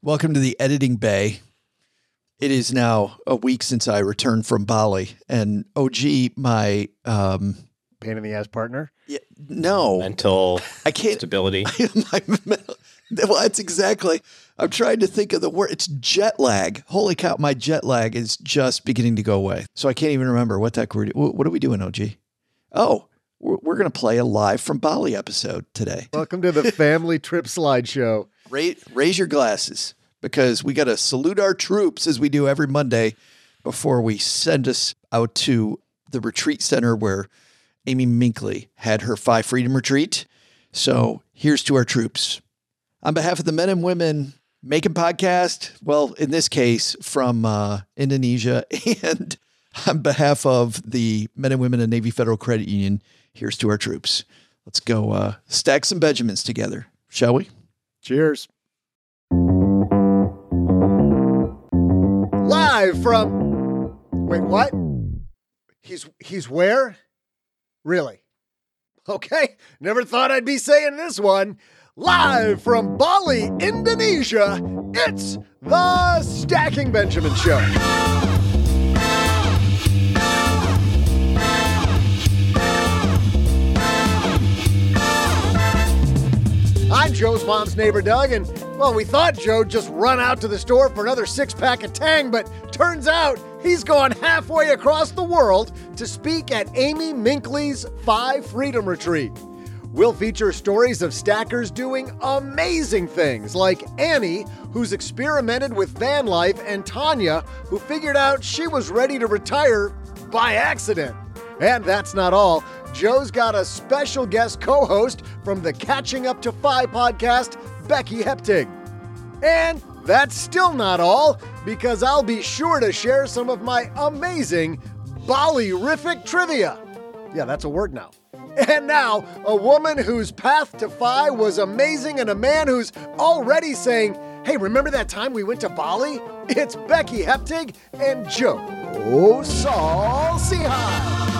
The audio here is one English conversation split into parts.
Welcome to the editing bay. It is now a week since I returned from Bali, and OG, my um, pain in the ass partner. Yeah, no mental I can't stability. my, well, that's exactly. I'm trying to think of the word. It's jet lag. Holy cow, my jet lag is just beginning to go away. So I can't even remember what that word. What are we doing, OG? Oh, we're, we're going to play a live from Bali episode today. Welcome to the family trip slideshow. Raise, raise your glasses because we got to salute our troops as we do every Monday before we send us out to the retreat center where Amy Minkley had her FI Freedom Retreat. So here's to our troops. On behalf of the men and women making podcast, well, in this case from uh, Indonesia, and on behalf of the men and women of Navy Federal Credit Union, here's to our troops. Let's go uh, stack some Benjamins together, shall we? Cheers. Live from Wait, what? He's he's where? Really? Okay, never thought I'd be saying this one. Live from Bali, Indonesia, it's the Stacking Benjamin Show. I'm Joe's mom's neighbor, Doug, and well, we thought Joe'd just run out to the store for another six pack of Tang, but turns out he's gone halfway across the world to speak at Amy Minkley's FI Freedom Retreat. We'll feature stories of stackers doing amazing things, like Annie, who's experimented with van life, and Tonia, who figured out she was ready to retire by accident. And that's not all. Joe's got a special guest co host from the Catching Up to FI podcast, Becky Heptig. And that's still not all, because I'll be sure to share some of my amazing Bali-rific trivia. Yeah, that's a word now. And now, a woman whose path to FI was amazing and a man who's already saying, Hey, remember that time we went to Bali? It's Becky Heptig and Joe Saul Sehy.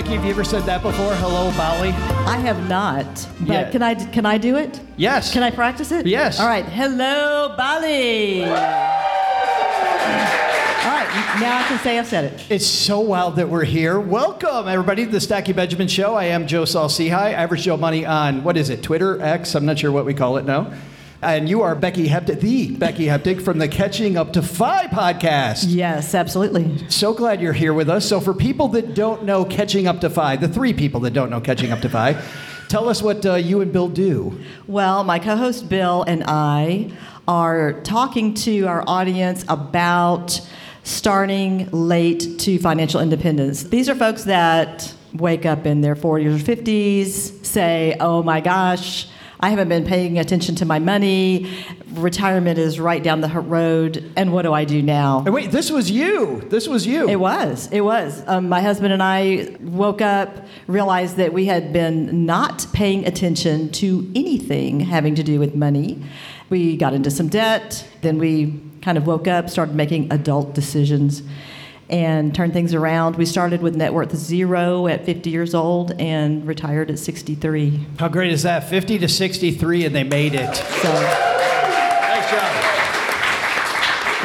Becky, have you ever said that before? Hello, Bali. I have not. But Yeah. can I can I do it? Yes. Can I practice it? Yes. All right. Hello, Bali. All right. Now I can say I've said it. It's so wild that we're here. Welcome, everybody, to the Stacking Benjamin Show. I am Joe Saul Sehy, Average Joe Money on, what is it, Twitter, X? I'm not sure what we call it now. And you are Becky Heptig, the Becky Heptig from the Catching Up to FI podcast. Yes, absolutely. So glad you're here with us. So, for people that don't know Catching Up to FI, the three people that don't know Catching Up to FI, tell us what uh, you and Bill do. Well, my co-host Bill and I are talking to our audience about starting late to financial independence. These are folks that wake up in their 40s or 50s, say, "Oh my gosh, I haven't been paying attention to my money. Retirement is right down the road, and what do I do now?" And wait, this was you. This was you. It was. It was. Um, my husband and I woke up, realized that we had been not paying attention to anything having to do with money. We got into some debt. Then we kind of woke up, started making adult decisions. And turn things around. We started with net worth zero at 50 years old and retired at 63. How great is that? 50 to 63, and they made it. So Nice job.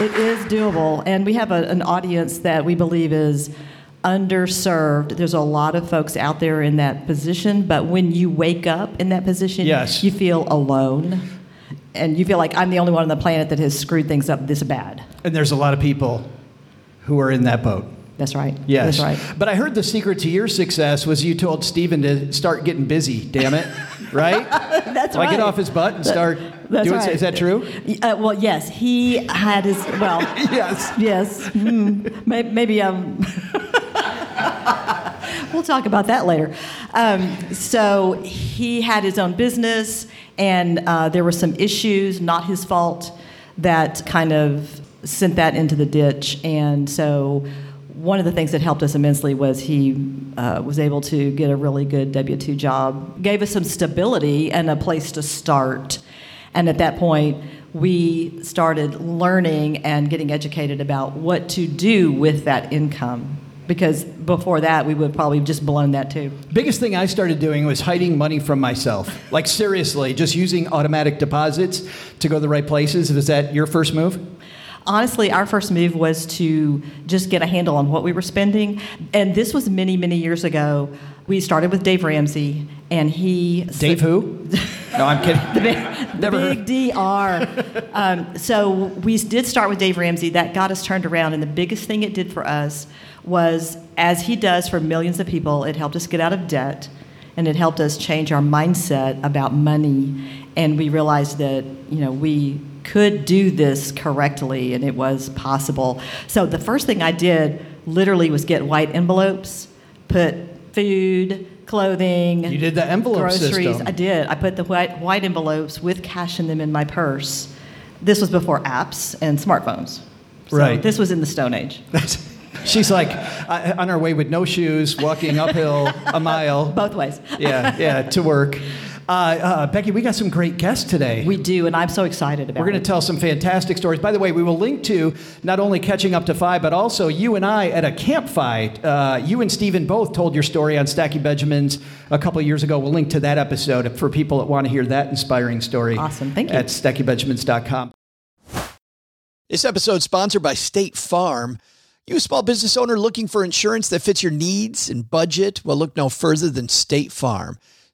it is doable, and we have a, an audience that we believe is underserved. There's a lot of folks out there in that position, but when you wake up in that position, Yes. you feel alone. And you feel like I'm the only one on the planet that has screwed things up this bad. And there's a lot of people who are in that boat. That's right. Yes. That's right. But I heard the secret to your success was you told Stephen to start getting busy, damn it. right? That's like right. get off his butt and start That's doing right. Is that true? Uh, well, yes, he had his well. Yes. Yes, mm, may- maybe um. we'll talk about that later. Um, so he had his own business, and uh, there were some issues, not his fault, that kind of sent that into the ditch. And so one of the things that helped us immensely was he uh, was able to get a really good W two job, gave us some stability and a place to start. And at that point, we started learning and getting educated about what to do with that income. Because before that, we would probably just blown that too. Biggest thing I started doing was hiding money from myself. Like seriously, just using automatic deposits to go to the right places. Was that your first move? Honestly, our first move was to just get a handle on what we were spending. And this was many, many years ago. We started with Dave Ramsey, and he. Dave who? No, I'm kidding. the big, Never the big DR. um, so we did start with Dave Ramsey. That got us turned around, and the biggest thing it did for us was, as he does for millions of people, it helped us get out of debt, and it helped us change our mindset about money. And we realized that you know we could do this correctly, and it was possible. So the first thing I did, literally, was get white envelopes, put food. Clothing, You did the envelope groceries. system. I did. I put the white, white envelopes with cash in them in my purse. This was before apps and smartphones. So Right. This was in the Stone Age. She's like uh, on her way with no shoes, walking uphill a mile. Both ways. Yeah, yeah, to work. Uh, uh, Becky, we got some great guests today. We do, and I'm so excited about it. We're going to tell some fantastic stories. By the way, we will link to not only catching up to FI, but also you and I at a Camp FI. Uh, you and Stephen both told your story on Stacking Benjamins a couple of years ago. We'll link to that episode for people that want to hear that inspiring story. Awesome. Thank you. At stackingbenjamins.com. This episode sponsored by State Farm. You a small business owner looking for insurance that fits your needs and budget? Well, look no further than State Farm.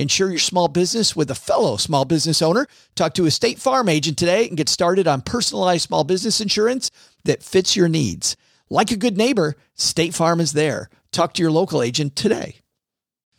Insure your small business with a fellow small business owner. Talk to a State Farm agent today and get started on personalized small business insurance that fits your needs. Like a good neighbor, State Farm is there. Talk to your local agent today.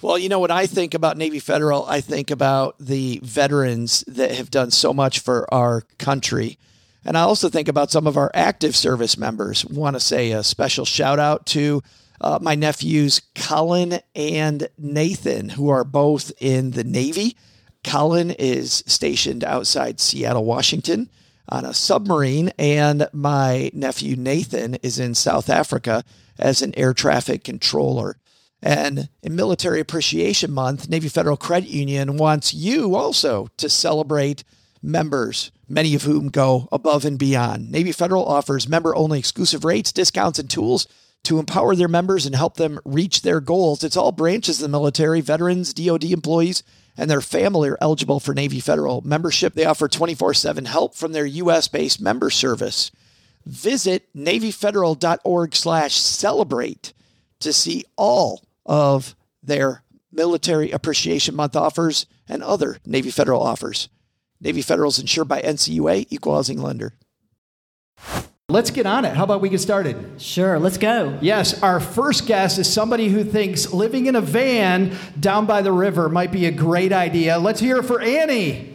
Well, you know, when I think about Navy Federal, I think about the veterans that have done so much for our country. And I also think about some of our active service members. Want to say a special shout out to uh, my nephews, Colin and Nathan, who are both in the Navy. Colin is stationed outside Seattle, Washington on a submarine, and my nephew, Nathan, is in South Africa as an air traffic controller. And in Military Appreciation Month, Navy Federal Credit Union wants you also to celebrate members, many of whom go above and beyond. Navy Federal offers member only exclusive rates, discounts, and tools to empower their members and help them reach their goals. It's all branches of the military, veterans, DoD employees, and their family are eligible for Navy Federal membership. They offer 24 7 help from their US based member service. Visit NavyFederal.org slash celebrate to see all of their Military Appreciation Month offers and other Navy Federal offers. Navy Federal is insured by NCUA, equal housing lender. Let's get on it. How about we get started? Sure, let's go. Yes, our first guest is somebody who thinks living in a van down by the river might be a great idea. Let's hear it for Annie.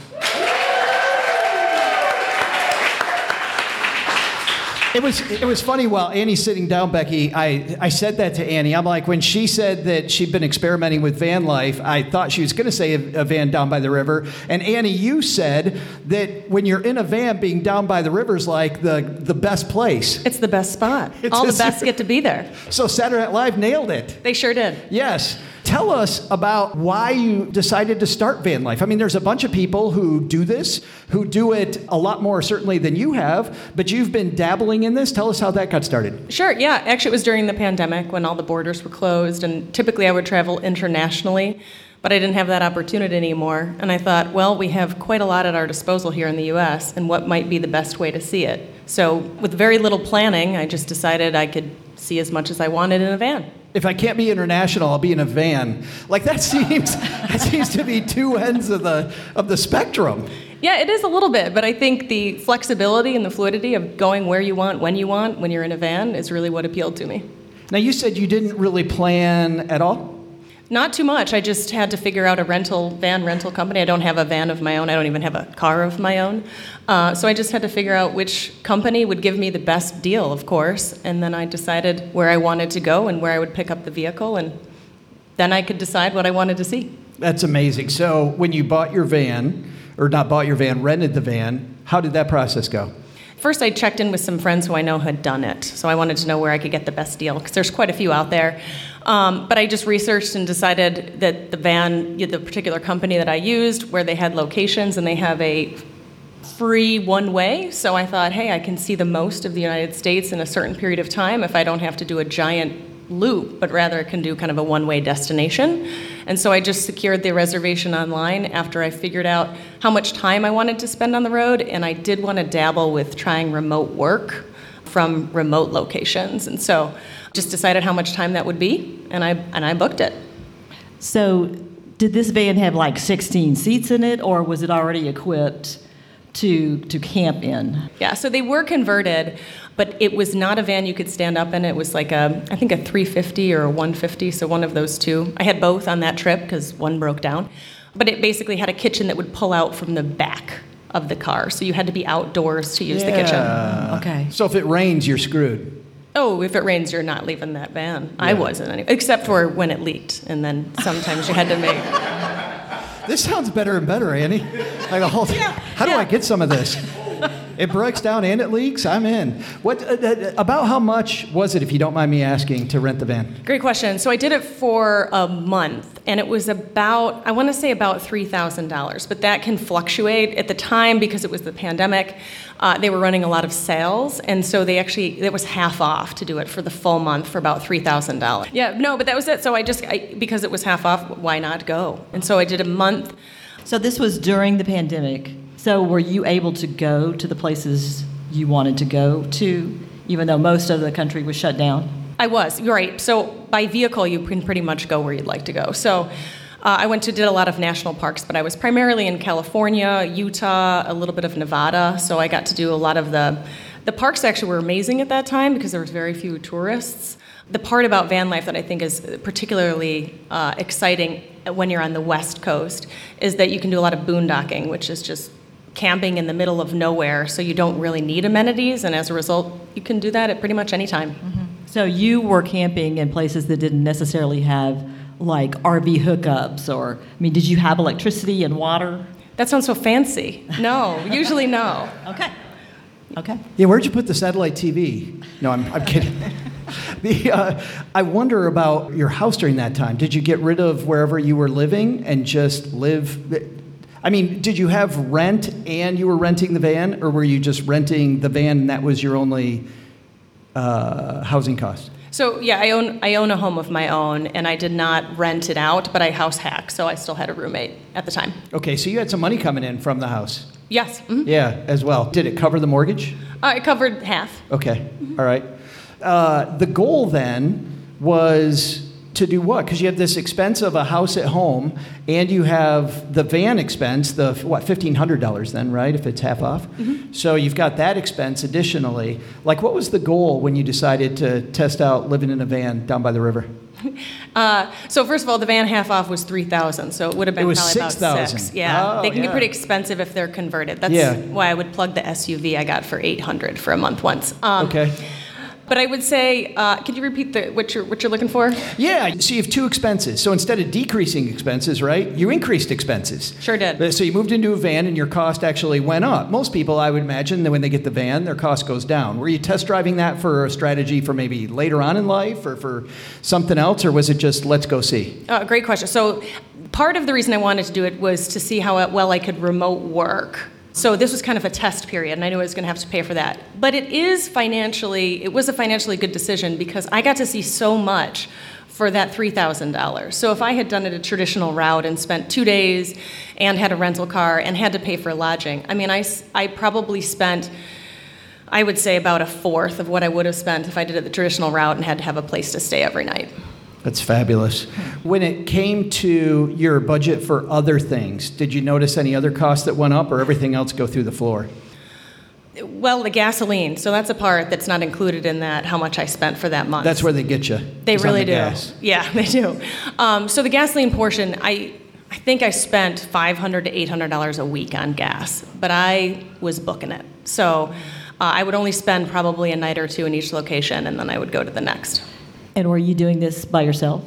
It was it was funny while Annie's sitting down, Becky. I, I said that to Annie. I'm like, when she said that she'd been experimenting with van life, I thought she was going to say a, a van down by the river. And Annie, you said that when you're in a van, being down by the river is like the the best place. It's the best spot. It's All the best get to be there. So Saturday Night Live nailed it. They sure did. Yes. Tell us about why you decided to start van life. I mean, there's a bunch of people who do this, who do it a lot more certainly than you have, but you've been dabbling in this. Tell us how that got started. Sure, yeah. Actually, it was during the pandemic when all the borders were closed, and typically I would travel internationally, but I didn't have that opportunity anymore. And I thought, well, we have quite a lot at our disposal here in the US, and what might be the best way to see it? So, with very little planning, I just decided I could see as much as I wanted in a van. If I can't be international, I'll be in a van. Like that seems that seems to be two ends of the of the spectrum. Yeah, it is a little bit, but I think the flexibility and the fluidity of going where you want, when you want, when you're in a van is really what appealed to me. Now you said you didn't really plan at all. Not too much. I just had to figure out a rental van rental company. I don't have a van of my own. I don't even have a car of my own. Uh, so I just had to figure out which company would give me the best deal, of course. And then I decided where I wanted to go and where I would pick up the vehicle, and then I could decide what I wanted to see. That's amazing. So when you bought your van, or not bought your van, rented the van, how did that process go? First, I checked in with some friends who I know had done it. So I wanted to know where I could get the best deal because there's quite a few out there. Um, but I just researched and decided that the van, the particular company that I used, where they had locations and they have a free one way. So I thought, hey, I can see the most of the United States in a certain period of time if I don't have to do a giant loop, but rather can do kind of a one way destination. And so I just secured the reservation online after I figured out how much time I wanted to spend on the road. And I did want to dabble with trying remote work from remote locations. And so just decided how much time that would be, and I, and I booked it. So, did this van have like 16 seats in it, or was it already equipped to to camp in? Yeah, so they were converted, but it was not a van you could stand up in. It was like a, I think a 350 or a 150, so one of those two. I had both on that trip because one broke down. But it basically had a kitchen that would pull out from the back of the car, so you had to be outdoors to use the kitchen. Okay. So if it rains, you're screwed. Oh, if it rains, you're not leaving that van. I wasn't, anyway, except for when it leaked, and then sometimes you had to make. This sounds better and better, Annie. Like a whole. Yeah, how do I get some of this? It breaks down and it leaks. I'm in. What uh, uh, about how much was it, if you don't mind me asking, to rent the van? Great question. So I did it for a month, and it was about, I want to say about $3,000, but that can fluctuate. At the time, because it was the pandemic, uh, they were running a lot of sales, and so they actually, it was half off to do it for the full month for about $3,000. Yeah, no, but that was it. So I just, I, because it was half off, why not go? And so I did a month. So this was during the pandemic. So were you able to go to the places you wanted to go to, even though most of the country was shut down? I was, right. So by vehicle, you can pretty much go where you'd like to go. So uh, I went to did a lot of national parks, but I was primarily in California, Utah, a little bit of Nevada. So I got to do a lot of the the parks. Actually, were amazing at that time because there was very few tourists. The part about van life that I think is particularly uh, exciting when you're on the West Coast is that you can do a lot of boondocking, which is just camping in the middle of nowhere. So you don't really need amenities, and as a result, you can do that at pretty much any time. So you were camping in places that didn't necessarily have like RV hookups or I mean, did you have electricity and water? That sounds so fancy. No, usually no. Okay. Okay. Yeah, where'd you put the satellite TV? No, I'm, I'm kidding. the, uh, I wonder about your house during that time. Did you get rid of wherever you were living and just live? I mean, did you have rent and you were renting the van, or were you just renting the van and that was your only uh, housing cost? So yeah, I own I own a home of my own, and I did not rent it out, but I house hack, so I still had a roommate at the time. Okay, so you had some money coming in from the house. Yes, mhm. Yeah, as well. Did it cover the mortgage? uh, it covered half. Okay, all right. Uh, the goal then was to do what? Because you have this expense of a house at home, and you have the van expense, the what, fifteen hundred dollars then, right? If it's half off. So you've got that expense additionally. Like, what was the goal when you decided to test out living in a van down by the river? Uh, so first of all, the van half off was three thousand, so it would have been It was probably about 6,000. six. Yeah, Oh, they can yeah. be pretty expensive if they're converted. That's Yeah. why I would plug the SUV I got for eight hundred for a month once. Um, Okay. But I would say, uh, could you repeat the, what you're what you're looking for? Yeah, so you have two expenses. So instead of decreasing expenses, right, you increased expenses. Sure did. So you moved into a van and your cost actually went up. Most people, I would imagine, that when they get the van, their cost goes down. Were you test driving that for a strategy for maybe later on in life or for something else, or was it just let's go see? Uh, great question. So, part of the reason I wanted to do it was to see how well I could remote work. So this was kind of a test period, and I knew I was going to have to pay for that. But it is financially, it was a financially good decision because I got to see so much for that $3,000. So if I had done it a traditional route and spent two days and had a rental car and had to pay for lodging, I mean, I, I probably spent, I would say, about a fourth of what I would have spent if I did it the traditional route and had to have a place to stay every night. That's fabulous. When it came to your budget for other things, did you notice any other costs that went up or everything else go through the floor? Well, the gasoline. So that's a part that's not included in that. How much I spent for that month. That's where they get you. they really the do. gas. Yeah, they do. Um, so the gasoline portion, I, I think I spent 500 to eight hundred dollars a week on gas, but I was booking it. So uh, I would only spend probably a night or two in each location, and then I would go to the next. And were you doing this by yourself?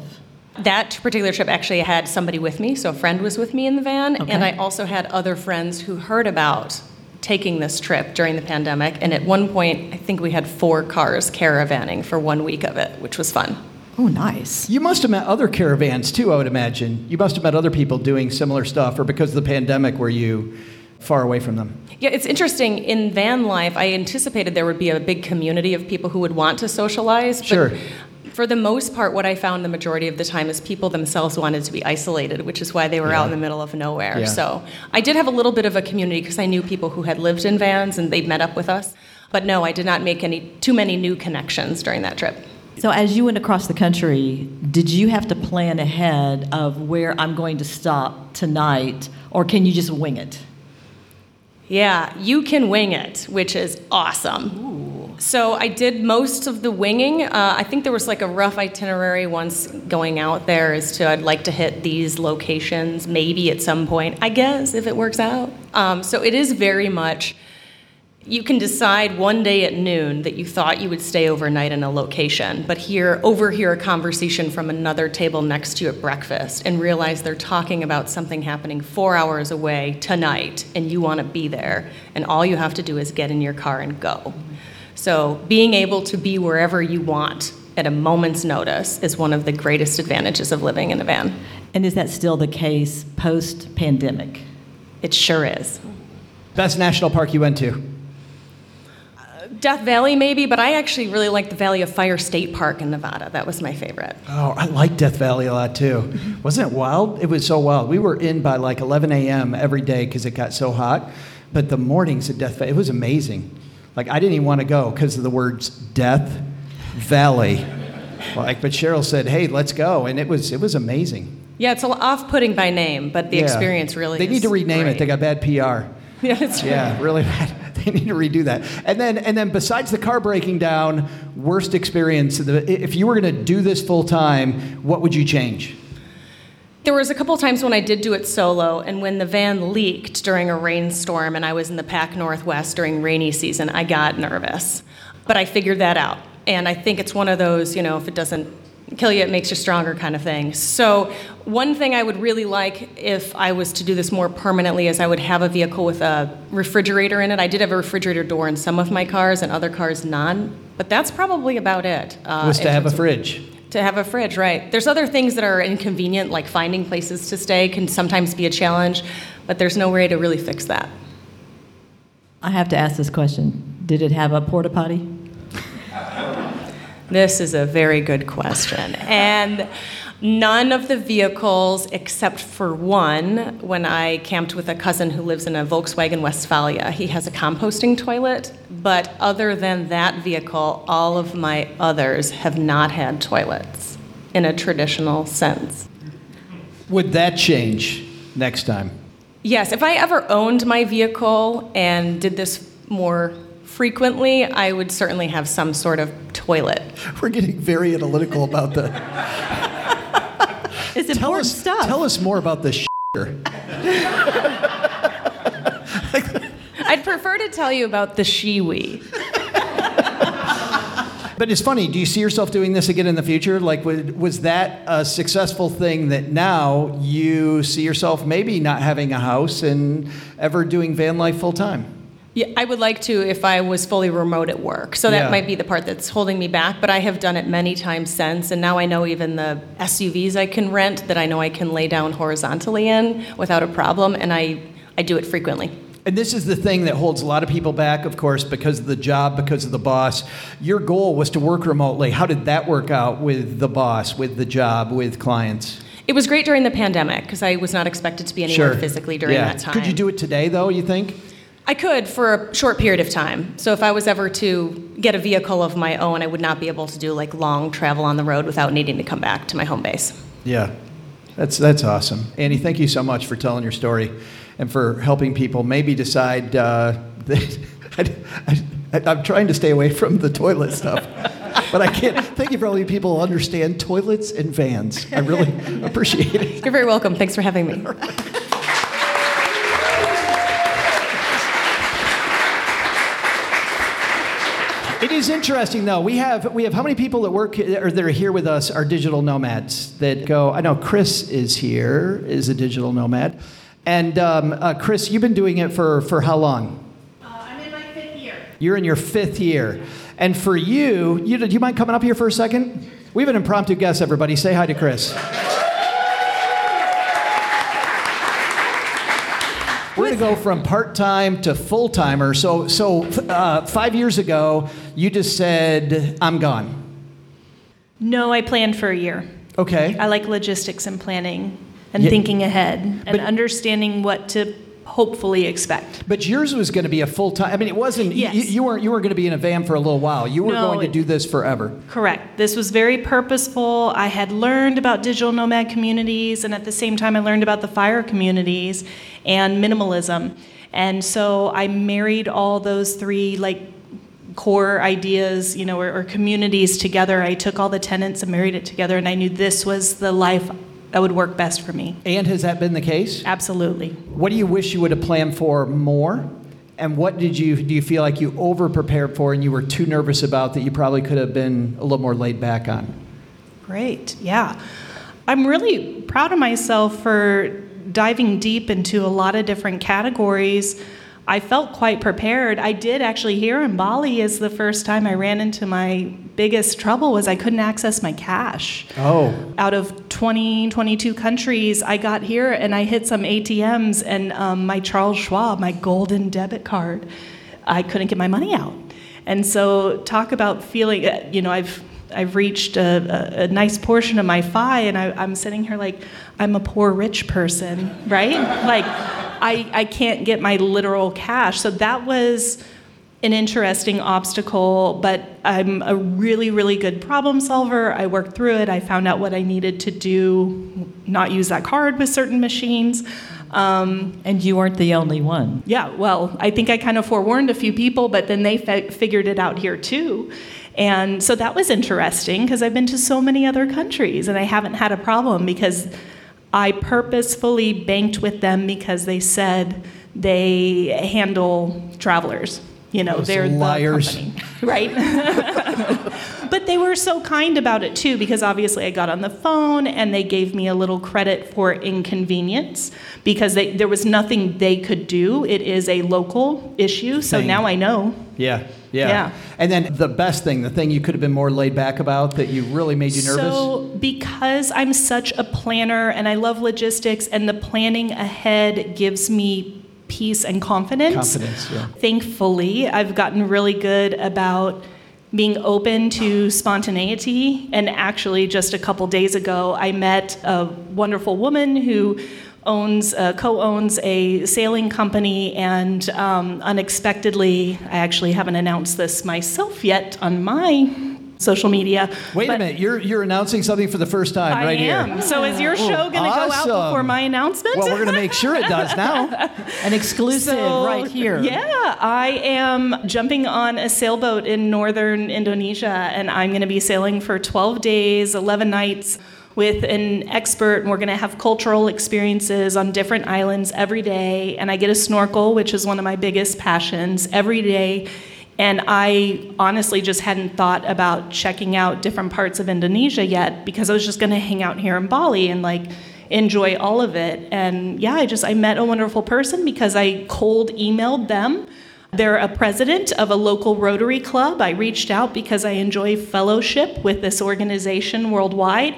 That particular trip actually had somebody with me, so a friend was with me in the van, Okay. and I also had other friends who heard about taking this trip during the pandemic. And at one point, I think we had four cars caravanning for one week of it, which was fun. Oh, nice. You must have met other caravans too, I would imagine. You must have met other people doing similar stuff, or because of the pandemic, were you far away from them? Yeah, it's interesting. In van life, I anticipated there would be a big community of people who would want to socialize. But Sure. For the most part, what I found the majority of the time is people themselves wanted to be isolated, which is why they were out in the middle of nowhere. Yeah. So I did have a little bit of a community because I knew people who had lived in vans and they met up with us. But no, I did not make any too many new connections during that trip. So, as you went across the country, did you have to plan ahead of where I'm going to stop tonight, or can you just wing it? Yeah, you can wing it, which is awesome. So I did most of the winging. Uh, I think there was like a rough itinerary once going out there as to I'd like to hit these locations maybe at some point, I guess, if it works out. Um, so it is very much. You can decide one day at noon that you thought you would stay overnight in a location, but hear overhear a conversation from another table next to you at breakfast and realize they're talking about something happening four hours away tonight, and you want to be there, and all you have to do is get in your car and go. So being able to be wherever you want at a moment's notice is one of the greatest advantages of living in a van. And is that still the case post pandemic? It sure is. Best national park you went to? Death Valley, maybe, but I actually really like the Valley of Fire State Park in Nevada. That was my favorite. Oh, I like Death Valley a lot too. Mm-hmm. Wasn't it wild? It was so wild. We were in by like 11 a.m. every day because it got so hot. But the mornings at Death Valley, it was amazing. Like I didn't even want to go because of the words Death Valley. Like, but Cheryl said, "Hey, let's go," and it was it was amazing. Yeah, it's a off-putting by name, but the Yeah. experience really. They need to rename great. it. They got bad PR. Yeah, that's right. Yeah, really bad. They need to redo that. And then, and then, besides the car breaking down, worst experience. If you were going to do this full time, what would you change? There was a couple times when I did do it solo, and when the van leaked during a rainstorm, and I was in the Pac Northwest during rainy season, I got nervous. But I figured that out, and I think it's one of those, you know, if it doesn't kill you, it makes you stronger kind of thing. So one thing I would really like if I was to do this more permanently is I would have a vehicle with a refrigerator in it. I did have a refrigerator door in some of my cars, and other cars none. But that's probably about it. Uh, Was to have a fridge. to have a fridge, right. There's other things that are inconvenient, like finding places to stay can sometimes be a challenge, but there's no way to really fix that. I have to ask this question Did it have a porta potty? This is a very good question. And none of the vehicles, except for one, when I camped with a cousin who lives in a Volkswagen Westfalia, he has a composting toilet. But other than that vehicle, all of my others have not had toilets in a traditional sense. Would that change next time? Yes, if I ever owned my vehicle and did this more frequently, I would certainly have some sort of toilet. We're getting very analytical about the. It's Tell important us, stuff. tell us more about the. I'd prefer to tell you about the shiwi. But it's funny. Do you see yourself doing this again in the future? Like, was, was that a successful thing that now you see yourself maybe not having a house and ever doing van life full time? Yeah, I would like to if I was fully remote at work. So that Yeah. might be the part that's holding me back, but I have done it many times since and now I know even the SUVs I can rent that I know I can lay down horizontally in without a problem and I I do it frequently. And this is the thing that holds a lot of people back, of course, because of the job, because of the boss. Your goal was to work remotely. How did that work out with the boss, with the job, with clients? It was great during the pandemic because I was not expected to be anywhere physically during Yeah. that time. Could you do it today, though, you think? I could for a short period of time. So if I was ever to get a vehicle of my own, I would not be able to do like long travel on the road without needing to come back to my home base. Yeah. That's, that's awesome. Annie, thank you so much for telling your story and for helping people maybe decide uh, that. I, I, I'm trying to stay away from the toilet stuff, but I can't. Thank you for helping people understand toilets and vans. I really appreciate it. You're very welcome. Thanks for having me. It is interesting, though. We have we have how many people that work or that are here with us are digital nomads that go. I know Chris is here, is a digital nomad, and um, uh, Chris, you've been doing it for for how long? I'm in my fifth year. You're in your fifth year, and for you, you do you mind coming up here for a second? We have an impromptu guest. Everybody, say hi to Chris. We're going to go from part time to full timer. So, so uh, five years ago, you just said, "I'm gone." No, I planned for a year. Okay. I like logistics and planning and Yeah. thinking ahead and But- understanding what to hopefully expect. But yours was going to be a full time. I mean, it wasn't. Yes. You, you weren't. You weren't going to be in a van for a little while. You were No, going to do this forever. Correct. This was very purposeful. I had learned about digital nomad communities, and at the same time, I learned about the fire communities and minimalism. And so I married all those three, like, core ideas, you know, or, or communities together. I took all the tenants and married it together, and I knew this was the life that would work best for me. And has that been the case? Absolutely. What do you wish you would have planned for more? And what did you do you feel like you over prepared for and you were too nervous about that you probably could have been a little more laid back on? Great, yeah. I'm really proud of myself for diving deep into a lot of different categories. I felt quite prepared. I did actually here in Bali is the first time I ran into my biggest trouble was I couldn't access my cash. Oh. Out of 20, 22 countries, I got here and I hit some ATMs and um, my Charles Schwab, my golden debit card, I couldn't get my money out. And so talk about feeling, you know, I've I've reached a, a, a nice portion of my FI, and I, I'm sitting here like I'm a poor rich person, right? like I I can't get my literal cash. So that was an interesting obstacle, but I'm a really, really good problem solver. I worked through it. I found out what I needed to do, not use that card with certain machines. Um, And you weren't the only one. yeah, well, I think I kind of forewarned a few people, but then they fi- figured it out here too. And so that was interesting because I've been to so many other countries and I haven't had a problem because I purposefully banked with them because they said they handle travelers. You know, Those they're liars. the company, right? but they were so kind about it too because obviously I got on the phone and they gave me a little credit for inconvenience because they, there was nothing they could do. It is a local issue, so Thing. now I know. Yeah, yeah. Yeah. And then the best thing, the thing you could have been more laid back about that you really made you nervous? So, because I'm such a planner and I love logistics, and the planning ahead gives me peace and confidence. Confidence, yeah. Thankfully, I've gotten really good about being open to spontaneity. And actually, just a couple days ago, I met a wonderful woman who owns uh, co-owns a sailing company and um, unexpectedly i actually haven't announced this myself yet on my social media. Wait But a minute, you're you're announcing something for the first time right here. I right am. here. So is your oh, show going to go out before my announcement? Well, we're going to make sure it does now. An exclusive So, right here. Yeah, I am jumping on a sailboat in northern Indonesia, and I'm going to be sailing for 12 days, 11 nights with an expert, and we're going to have cultural experiences on different islands every day. And I get a snorkel, which is one of my biggest passions, every day. And I honestly just hadn't thought about checking out different parts of Indonesia yet because I was just going to hang out here in Bali and like enjoy all of it. And yeah, I just I met a wonderful person because I cold emailed them. They're a president of a local Rotary Club. I reached out because I enjoy fellowship with this organization worldwide.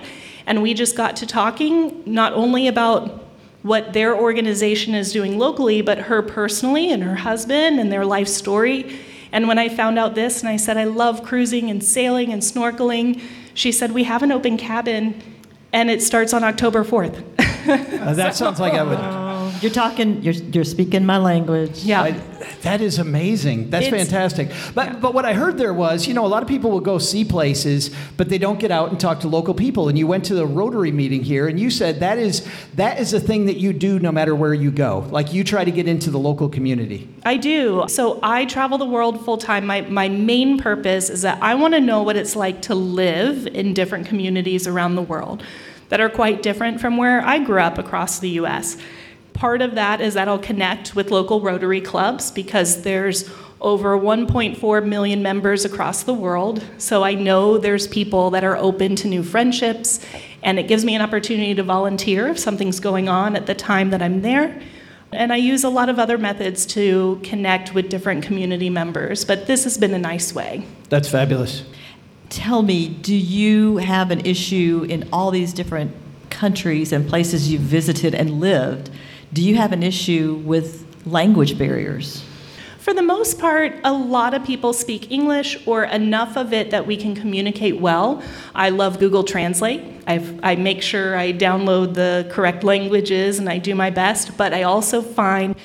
And we just got to talking not only about what their organization is doing locally, but her personally and her husband and their life story. And when I found out this and I said, I love cruising and sailing and snorkeling, she said, We have an open cabin and it starts on October 4th. Uh, that sounds like I would. You're talking, you're, you're speaking my language. yeah. I, that is amazing. That's It's- fantastic. But but what I heard there was, you know, a lot of people will go see places, but they don't get out and talk to local people. And you went to the Rotary meeting here, and you said that is that is a thing that you do no matter where you go. Like you try to get into the local community. I do. So I travel the world full time. My, my main purpose is that I want to know what it's like to live in different communities around the world that are quite different from where I grew up across the US. Part of that is that I'll connect with local Rotary clubs because there's over 1.4 million members across the world. So I know there's people that are open to new friendships, and it gives me an opportunity to volunteer if something's going on at the time that I'm there. And I use a lot of other methods to connect with different community members, but this has been a nice way. That's fabulous. Tell me, do you have an issue in all these different countries and places you've visited and lived? Do you have an issue with language barriers? For the most part, a lot of people speak English or enough of it that we can communicate well. I love Google Translate. I've, I make sure I download the correct languages and I do my best, but I also find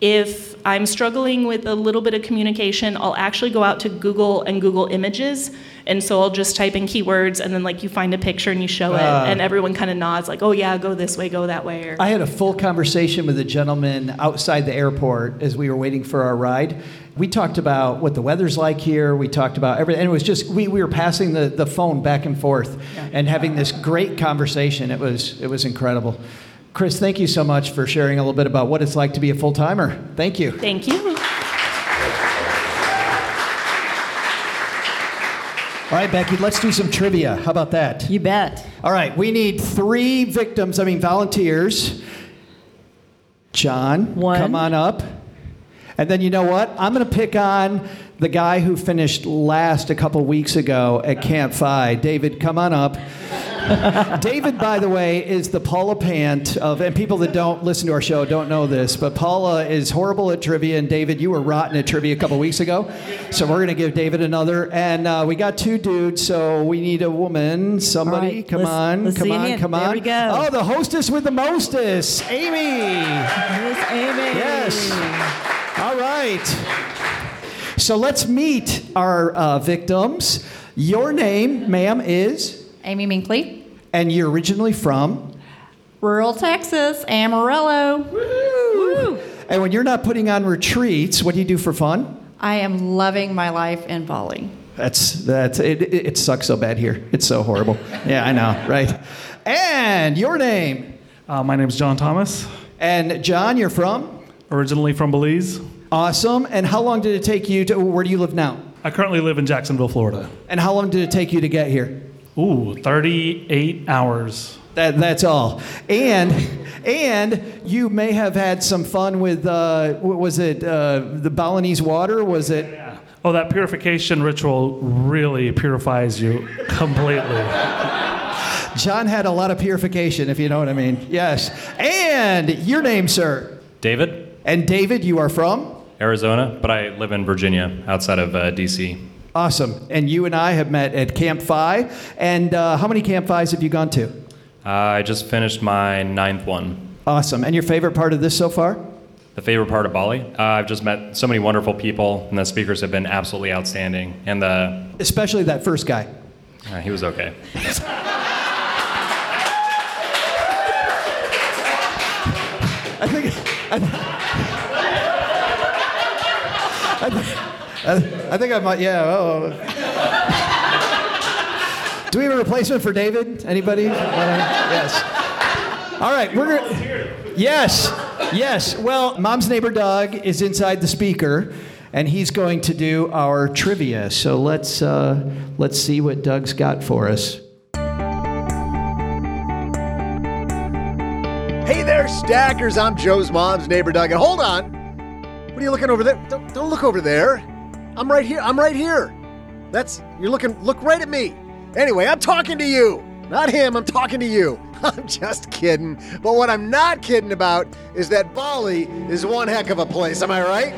if I'm struggling with a little bit of communication, I'll actually go out to Google and Google Images. And so I'll just type in keywords and then like you find a picture and you show it ah. and everyone kind of nods like, "Oh yeah, go this way, go that way." Or, I had a full conversation with a gentleman outside the airport as we were waiting for our ride. We talked about what the weather's like here. We talked about everything. And it was just, we, we were passing the, the phone back and forth and having this great conversation. It was, it was incredible. Chris, thank you so much for sharing a little bit about what it's like to be a full timer. Thank you. Thank you. All right, Becky, let's do some trivia. How about that? You bet. All right, we need three victims, I mean volunteers. John, One. come on up. And then you know what? I'm going to pick on the guy who finished last a couple weeks ago at Camp FI. David, come on up. David, by the way, is the Paula Pant of, and people that don't listen to our show don't know this, but Paula is horrible at trivia, and David, you were rotten at trivia a couple weeks ago. So we're going to give David another. And uh, we got two dudes, so we need a woman. Somebody, right, come on, come on, come on. we go. Oh, the hostess with the mostest, Amy. Miss Amy. Yes. All right. So let's meet our uh, victims. Your name, ma'am, is, Amy Minkley, and you're originally from. rural Texas, Amarillo. Woo! And when you're not putting on retreats, what do you do for fun? I am loving my life in Bali. That's that's it, it, it sucks so bad here. It's so horrible. Yeah, I know, right? And your name. Uh, my name is John Thomas, And John, you're from? originally from Belize. Awesome. And how long did it take you to where do you live now? I currently live in Jacksonville, Florida. And how long did it take you to get here? Ooh, 38 hours. That, that's all. And and you may have had some fun with uh, what was it uh, the Balinese water? Was it? Yeah. Oh, that purification ritual really purifies you completely. John had a lot of purification, if you know what I mean. Yes. And your name, sir. David, And David, you are from? Arizona, but I live in Virginia, outside of uh, DC. Awesome. And you and I have met at Camp FI. And uh, how many Camp FIs have you gone to? Uh, I just finished my ninth one. Awesome. And your favorite part of this so far? The favorite part of Bali? Uh, I've just met so many wonderful people, and the speakers have been absolutely outstanding. And the Especially that first guy. Uh, he was okay. I think. I, I, I, think I might. Yeah. Oh. Do we have a replacement for David? Anybody? yes. All right. We're. Yes. Yes. Well, mom's neighbor Doug is inside the speaker, and he's going to do our trivia. So let's uh, let's see what Doug's got for us. Hey there, stackers. I'm Joe's mom's neighbor, Doug. And hold on. What are you looking over there? Don't, don't look over there. I'm right here. I'm right here. That's, you're looking, look right at me. Anyway, I'm talking to you. Not him, I'm talking to you. I'm just kidding. But what I'm not kidding about is that Bali is one heck of a place. Am I right?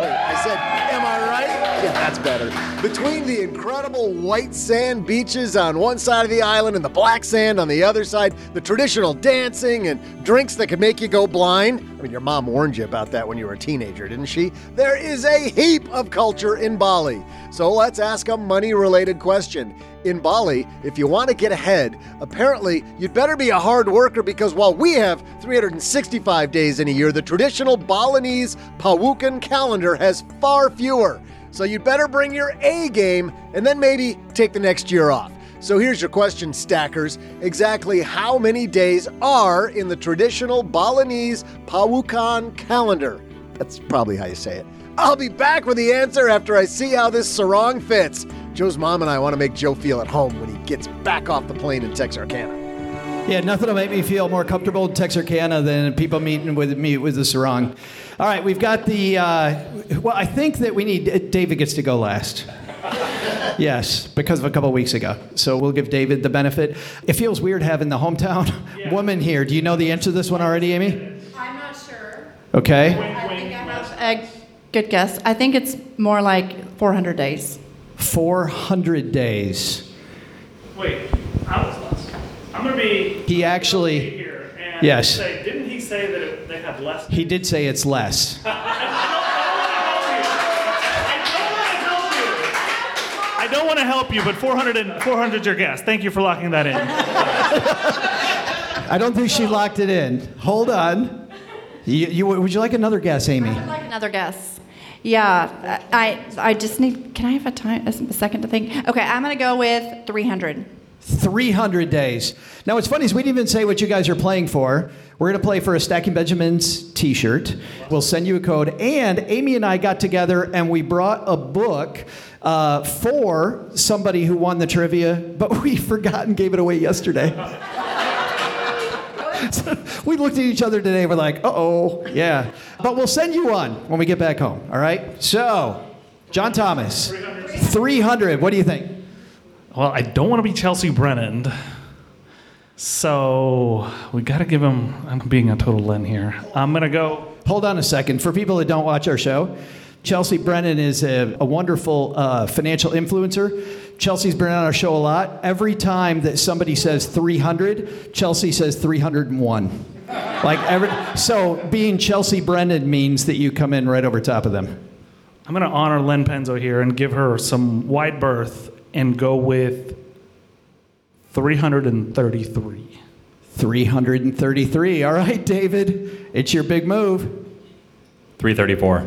I said, am I right? Yeah, that's better. Between the incredible white sand beaches on one side of the island and the black sand on the other side, the traditional dancing and drinks that could make you go blind. I mean, your mom warned you about that when you were a teenager, didn't she? There is a heap of culture in Bali. So let's ask a money related question. In Bali, if you want to get ahead, apparently you'd better be a hard worker because while we have 365 days in a year, the traditional Balinese Pawukon calendar has far fewer. So you'd better bring your A game and then maybe take the next year off. So here's your question, stackers. Exactly how many days are in the traditional Balinese Pawukon calendar? That's probably how you say it. I'll be back with the answer after I see how this sarong fits. Joe's mom and I want to make Joe feel at home when he gets back off the plane in Texarkana. Yeah, nothing will make me feel more comfortable in Texarkana than people meeting with me with the sarong. All right, we've got the. Uh, well, I think that we need. David gets to go last. Yes, because of a couple weeks ago. So we'll give David the benefit. It feels weird having the hometown yeah. woman here. Do you know the answer to this one already, Amy? I'm not sure. Okay. I think I have a good guess. I think it's more like 400 days. 400 days. Wait, I was last. I'm going to be. He actually. Here and yes. Say, didn't he say that it, they have less? He did say it's less. I don't want to help you, I don't wanna help you, but 400 and 400 your guess. Thank you for locking that in. I don't think she locked it in. Hold on. You, you, would you like another guess, Amy? I would like another guess. Yeah, I I just need. Can I have a time a second to think? Okay, I'm gonna go with 300. 300 days. Now, what's funny is we didn't even say what you guys are playing for. We're going to play for a Stacking Benjamins t shirt. We'll send you a code. And Amy and I got together and we brought a book uh, for somebody who won the trivia, but we forgot and gave it away yesterday. so we looked at each other today. We're like, uh oh, yeah. But we'll send you one when we get back home, all right? So, John Thomas, 300. 300. What do you think? Well, I don't want to be Chelsea Brennan. So we got to give him. I'm being a total Len here. I'm going to go. Hold on a second. For people that don't watch our show, Chelsea Brennan is a, a wonderful uh, financial influencer. Chelsea's been on our show a lot. Every time that somebody says 300, Chelsea says 301. Like every, so being Chelsea Brennan means that you come in right over top of them. I'm going to honor Len Penzo here and give her some wide berth and go with 333. 333. All right, David, it's your big move. 334.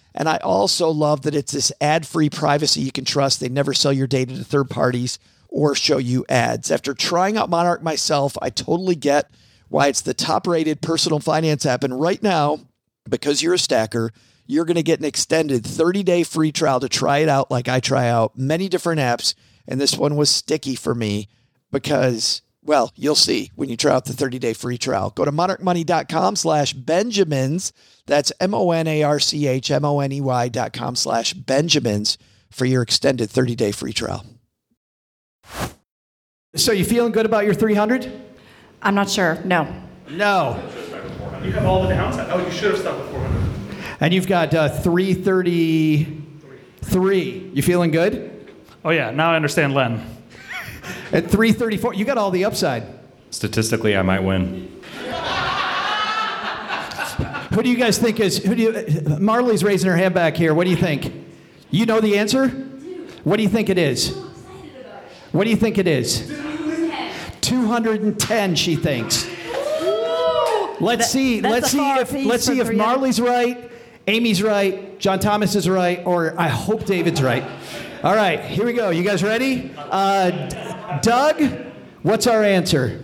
And I also love that it's this ad free privacy you can trust. They never sell your data to third parties or show you ads. After trying out Monarch myself, I totally get why it's the top rated personal finance app. And right now, because you're a stacker, you're going to get an extended 30 day free trial to try it out like I try out many different apps. And this one was sticky for me because, well, you'll see when you try out the 30 day free trial. Go to monarchmoney.com slash Benjamins. That's M O N A R C H M O N E Y dot com slash Benjamins for your extended 30 day free trial. So you feeling good about your 300? I'm not sure. No. No. You have all the downside. Oh, you should have stuck with 400. And you've got uh, 333. You feeling good? Oh, yeah. Now I understand Len. At 334, you got all the upside. Statistically, I might win. Who do you guys think is? Who do you? Marley's raising her hand back here. What do you think? You know the answer? What do you think it is? What do you think it is? 210, she thinks. Let's see. Let's see if let's see if 300. Marley's right, Amy's right, John Thomas is right, or I hope David's right. All right, here we go. You guys ready? Uh, Doug, what's our answer?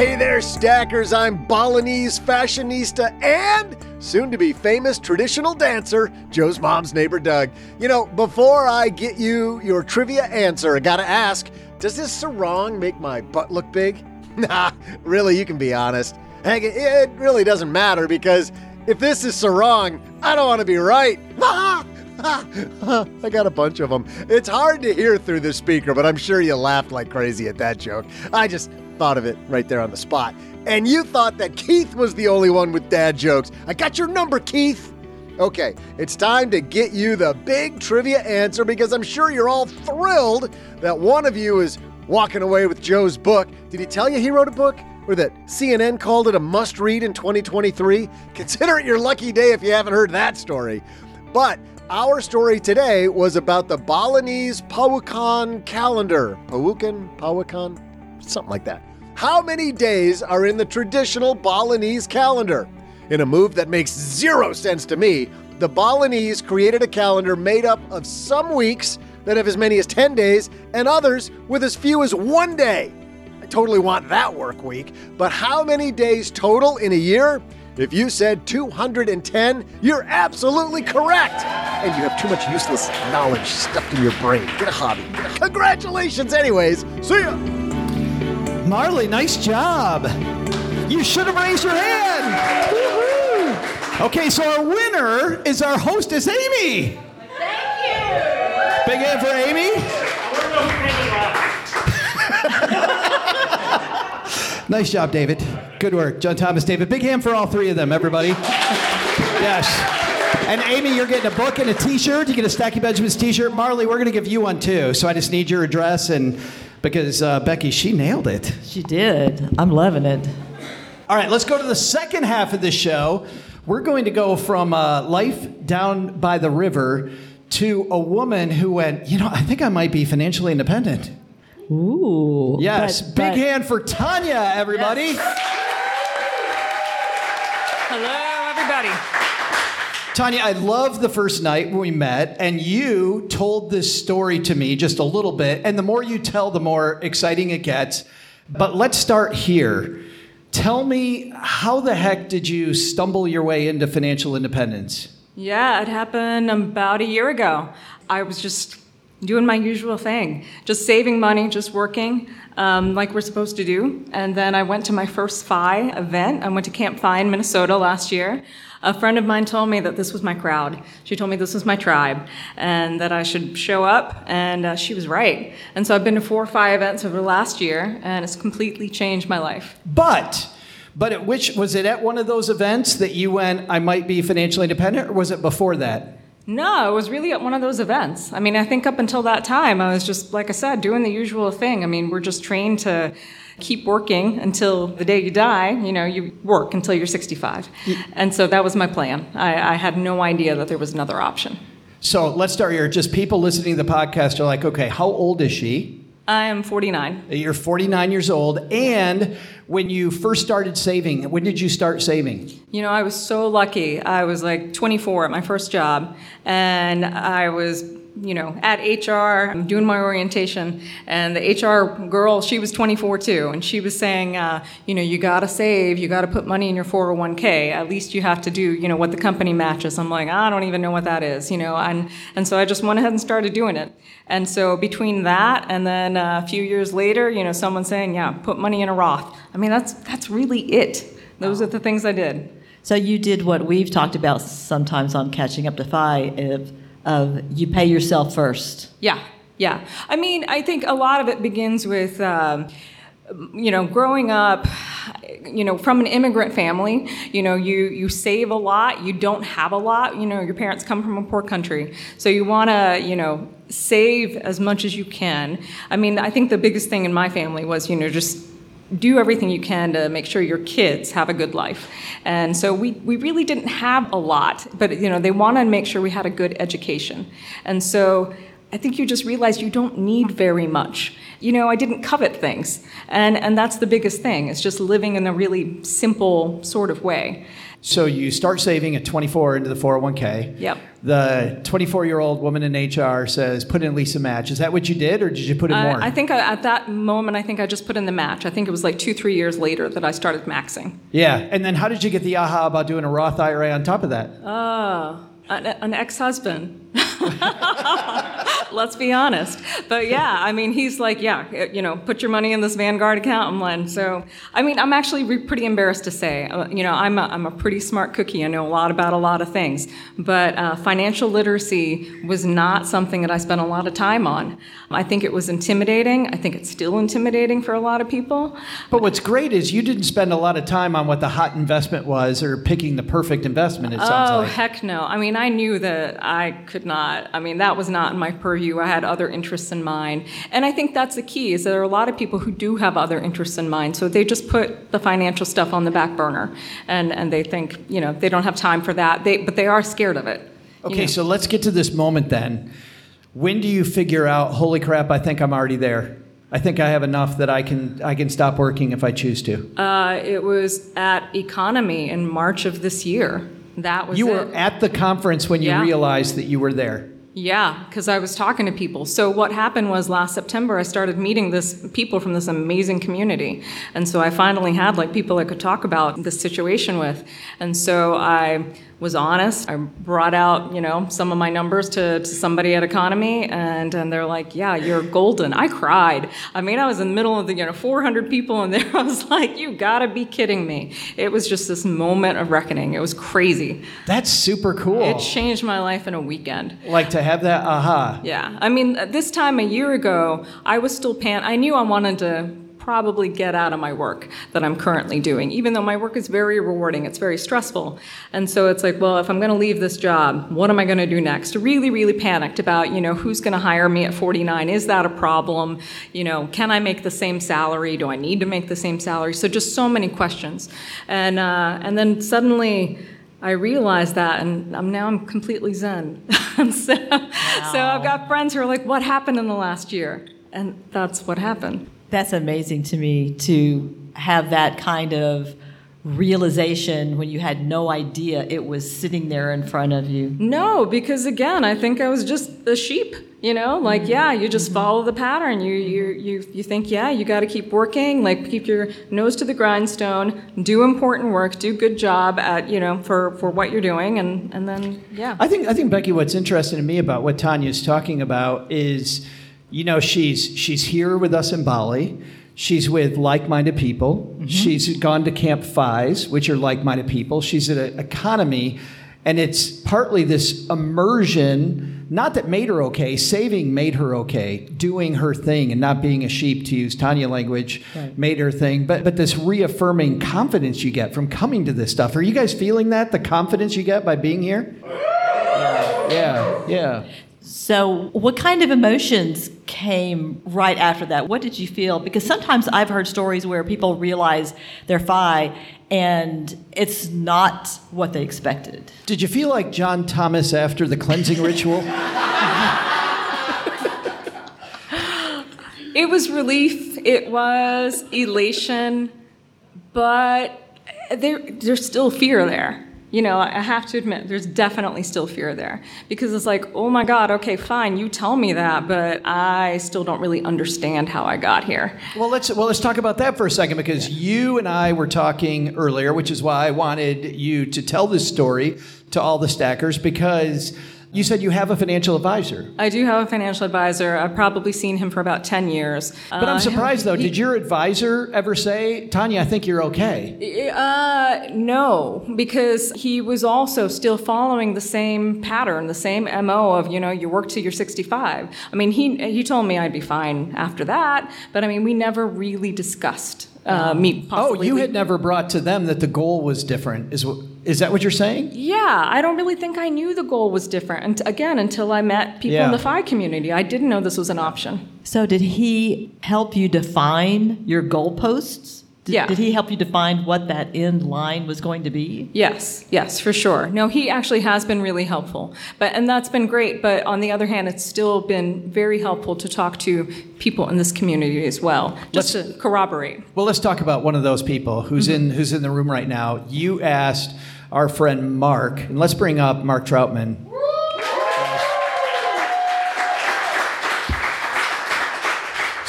Hey there, stackers. I'm Balinese fashionista and soon to be famous traditional dancer, Joe's mom's neighbor, Doug. You know, before I get you your trivia answer, I gotta ask does this sarong make my butt look big? Nah, really, you can be honest. Heck, it- it really doesn't matter because if this is sarong, I don't want to be right. I got a bunch of them. It's hard to hear through the speaker, but I'm sure you laughed like crazy at that joke. I just thought of it right there on the spot. And you thought that Keith was the only one with dad jokes. I got your number, Keith. Okay, it's time to get you the big trivia answer because I'm sure you're all thrilled that one of you is walking away with Joe's book. Did he tell you he wrote a book? Or that CNN called it a must read in 2023? Consider it your lucky day if you haven't heard that story. But our story today was about the Balinese Powukan calendar. Powukan? Powukan? Something like that. How many days are in the traditional Balinese calendar? In a move that makes zero sense to me, the Balinese created a calendar made up of some weeks that have as many as 10 days and others with as few as one day. I totally want that work week, but how many days total in a year? If you said 210, you're absolutely correct. And you have too much useless knowledge stuffed in your brain. Get a hobby. Congratulations, anyways. See ya. Marley, nice job. You should have raised your hand. Woo-hoo. Okay, so our winner is our hostess, Amy. Thank you. Big hand for Amy. nice job, David. Good work, John Thomas, David. Big hand for all three of them, everybody. Yes. And Amy, you're getting a book and a T-shirt. You get a Stacking Benjamin's T-shirt. Marley, we're going to give you one too. So I just need your address and because uh, Becky, she nailed it. She did. I'm loving it. All right, let's go to the second half of the show. We're going to go from uh, life down by the river to a woman who went, you know, I think I might be financially independent. Ooh. Yes, but- big but- hand for Tonia, everybody. Hello, everybody. Tonia, I love the first night we met, and you told this story to me just a little bit. And the more you tell, the more exciting it gets. But let's start here. Tell me, how the heck did you stumble your way into financial independence? Yeah, it happened about a year ago. I was just doing my usual thing, just saving money, just working um, like we're supposed to do. And then I went to my first FI event. I went to Camp FI in Minnesota last year. A friend of mine told me that this was my crowd. She told me this was my tribe and that I should show up, and uh, she was right. And so I've been to four or five events over the last year, and it's completely changed my life. But but at which was it at one of those events that you went, I might be financially independent, or was it before that? No, it was really at one of those events. I mean, I think up until that time, I was just, like I said, doing the usual thing. I mean, we're just trained to keep working until the day you die. You know, you work until you're 65. And so that was my plan. I, I had no idea that there was another option. So let's start here. Just people listening to the podcast are like, okay, how old is she? I am 49. You're 49 years old. And when you first started saving, when did you start saving? You know, I was so lucky. I was like 24 at my first job, and I was you know, at HR, I'm doing my orientation, and the HR girl, she was 24 too, and she was saying, uh, you know, you got to save, you got to put money in your 401k. At least you have to do, you know, what the company matches. I'm like, I don't even know what that is, you know, and and so I just went ahead and started doing it. And so between that and then uh, a few years later, you know, someone saying, yeah, put money in a Roth. I mean, that's that's really it. Those are the things I did. So you did what we've talked about sometimes on catching up to FI. If of you pay yourself first. Yeah, yeah. I mean, I think a lot of it begins with. Um, you know, growing up, you know, from an immigrant family, you know, you you save a lot, you don't have a lot. You know, your parents come from a poor country, so you want to, you know, save as much as you can. I mean, I think the biggest thing in my family was, you know, just do everything you can to make sure your kids have a good life. And so we, we really didn't have a lot, but you know, they wanted to make sure we had a good education. And so I think you just realize you don't need very much. You know, I didn't covet things. And, and that's the biggest thing. It's just living in a really simple sort of way. So you start saving at 24 into the 401k. Yep. The 24 year old woman in HR says, put in at least a match. Is that what you did, or did you put in more? I think I, at that moment, I think I just put in the match. I think it was like two, three years later that I started maxing. Yeah. And then how did you get the aha about doing a Roth IRA on top of that? Oh, an, an ex husband. Let's be honest. But yeah, I mean, he's like, yeah, you know, put your money in this Vanguard account. I'm like, so, I mean, I'm actually re- pretty embarrassed to say, uh, you know, I'm a, I'm a pretty smart cookie. I know a lot about a lot of things. But uh, financial literacy was not something that I spent a lot of time on. I think it was intimidating. I think it's still intimidating for a lot of people. But what's great is you didn't spend a lot of time on what the hot investment was or picking the perfect investment, it sounds oh, like. heck no. I mean, I knew that I could not, I mean, that was not in my purview. I had other interests in mind. And I think that's the key is there are a lot of people who do have other interests in mind. So they just put the financial stuff on the back burner and, and they think, you know, they don't have time for that. They, but they are scared of it. Okay, you know. so let's get to this moment then. When do you figure out, holy crap, I think I'm already there? I think I have enough that I can I can stop working if I choose to. Uh, it was at EconoMe in March of this year. That was You it. were at the conference when you Yeah. realized that you were there. Yeah, because I was talking to people. So what happened was last September I started meeting this people from this amazing community, and so I finally had like people I could talk about this situation with, and so I was honest. I brought out you know some of my numbers to, to somebody at EconoMe, and and they're like, yeah, you're golden. I cried. I mean, I was in the middle of the you know 400 people in there. I was like, you gotta be kidding me. It was just this moment of reckoning. It was crazy. That's super cool. It changed my life in a weekend. like to have that aha. Yeah, I mean, this time a year ago, I was still pan. I knew I wanted to probably get out of my work that I'm currently doing, even though my work is very rewarding. It's very stressful, and so it's like, well, if I'm going to leave this job, what am I going to do next? Really, really panicked about, you know, who's going to hire me at 49? Is that a problem? You know, can I make the same salary? Do I need to make the same salary? So just so many questions, and uh, and then suddenly. I realized that, and I'm, now I'm completely zen. so, so I've got friends who are like, "What happened in the last year?" And that's what happened. That's amazing to me to have that kind of realization when you had no idea it was sitting there in front of you? No, because again, I think I was just a sheep. You know, like mm-hmm. yeah, you just mm-hmm. follow the pattern. You you you you think yeah, you got to keep working, like keep your nose to the grindstone, do important work, do good job at you know for for what you're doing, and and then yeah. I think I think Becky, what's interesting to me about what Tonia's talking about is, you know, she's she's here with us in Bali. She's with like-minded people. Mm-hmm. She's gone to Camp FIs, which are like-minded people. She's at an EconoMe, and it's partly this immersion. Not that made her okay. Saving made her okay. Doing her thing and not being a sheep, to use Tonia language, made her thing. But but this reaffirming confidence you get from coming to this stuff. Are you guys feeling that? The confidence you get by being here? Yeah, yeah. So, what kind of emotions came right after that? What did you feel? Because sometimes I've heard stories where people realize they're FI and it's not what they expected. Did you feel like John Thomas after the cleansing ritual? It was relief. It was elation, but there, there's still fear there. You know, I have to admit, there's definitely still fear there because it's like, oh my God, okay, fine, you tell me that, but I still don't really understand how I got here. Well, let's well let's talk about that for a second because you and I were talking earlier, which is why I wanted you to tell this story to all the stackers because you said you have a financial advisor. I do have a financial advisor. I've probably seen him for about 10 years. But I'm surprised though. Did your advisor ever say, Tonia, I think you're okay? Uh, no, because he was also still following the same pattern, the same MO of, you know, you work till you're 65. I mean, he, he told me I'd be fine after that, but I mean, we never really discussed uh, me Oh, you had never brought to them that the goal was different. Is wh- is that what you're saying? Yeah, I don't really think I knew the goal was different. And again, until I met people in the FI community, I didn't know this was an option. So, did he help you define your goalposts? Did, Yeah. Did he help you define what that end line was going to be? Yes, yes, for sure. No, he actually has been really helpful. But and that's been great, but on the other hand, it's still been very helpful to talk to people in this community as well, just to corroborate. Well, let's talk about one of those people who's mm-hmm. in who's in the room right now. You asked our friend Mark, and let's bring up Mark Troutman.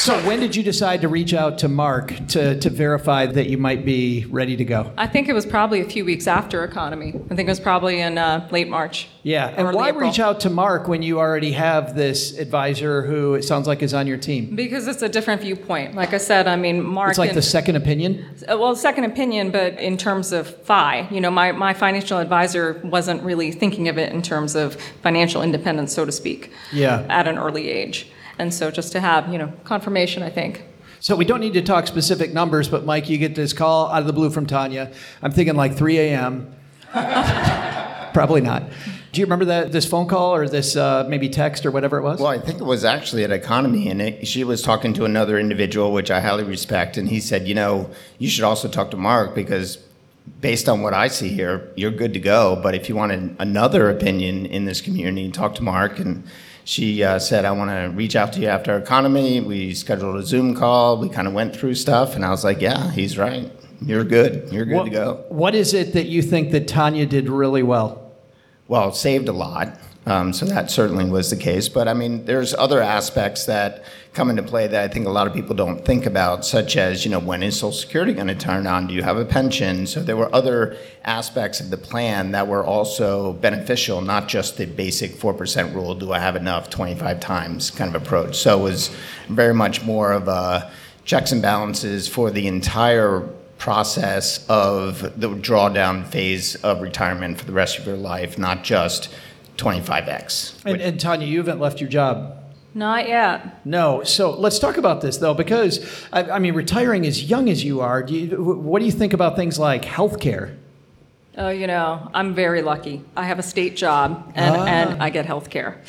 So, when did you decide to reach out to Mark to, to verify that you might be ready to go? I think it was probably a few weeks after EconoMe. I think it was probably in uh, late March. Yeah, and why April. reach out to Mark when you already have this advisor who it sounds like is on your team? Because it's a different viewpoint. Like I said, I mean, Mark. It's like and- the second opinion. Uh, Well, second opinion, but in terms of FI, you know, my, my financial advisor wasn't really thinking of it in terms of financial independence, so to speak, Yeah. at an early age. And so just to have, you know, confirmation, I think. So we don't need to talk specific numbers, but Mike, you get this call out of the blue from Tonia. I'm thinking like 3 a.m. Probably not. Do you remember that this phone call or this uh, maybe text or whatever it was? Well, I think it was actually at EconoMe, and it, she was talking to another individual, which I highly respect, and he said, you know, you should also talk to Mark because based on what I see here, you're good to go. But if you want an, another opinion in this community, talk to Mark. And she uh, said, I want to reach out to you after EconoMe. We scheduled a Zoom call. We kind of went through stuff, and I was like, yeah, he's right. You're good. You're good what, to go. What is it that you think that Tonia did really well? well, saved a lot. Um, so that certainly was the case. But I mean, there's other aspects that come into play that I think a lot of people don't think about, such as, you know, when is Social Security going to turn on? Do you have a pension? So there were other aspects of the plan that were also beneficial, not just the basic 4% rule, do I have enough 25 times kind of approach. So it was very much more of a checks and balances for the entire process of the drawdown phase of retirement for the rest of your life, not just 25x. And, and Tonia, you haven't left your job. Not yet. No. So let's talk about this though, because I, I mean, retiring as young as you are, do you, what do you think about things like healthcare? Oh, you know, I'm very lucky. I have a state job and, Ah. and I get health care.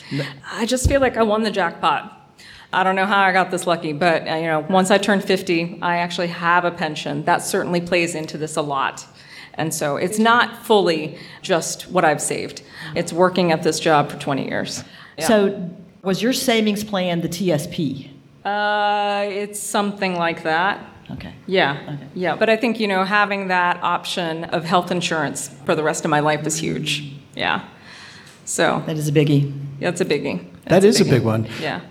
I just feel like I won the jackpot. I don't know how I got this lucky, but uh, you know, once I turned 50, I actually have a pension. That certainly plays into this a lot. And so it's not fully just what I've saved. It's working at this job for 20 years. Yeah. So, was your savings plan the TSP? Uh, it's something like that. Okay. Yeah. Okay. Yeah. But I think, you know, having that option of health insurance for the rest of my life is huge. Yeah. So That is a biggie. yeah, it's a biggie. That That's a biggie. big one. Yeah.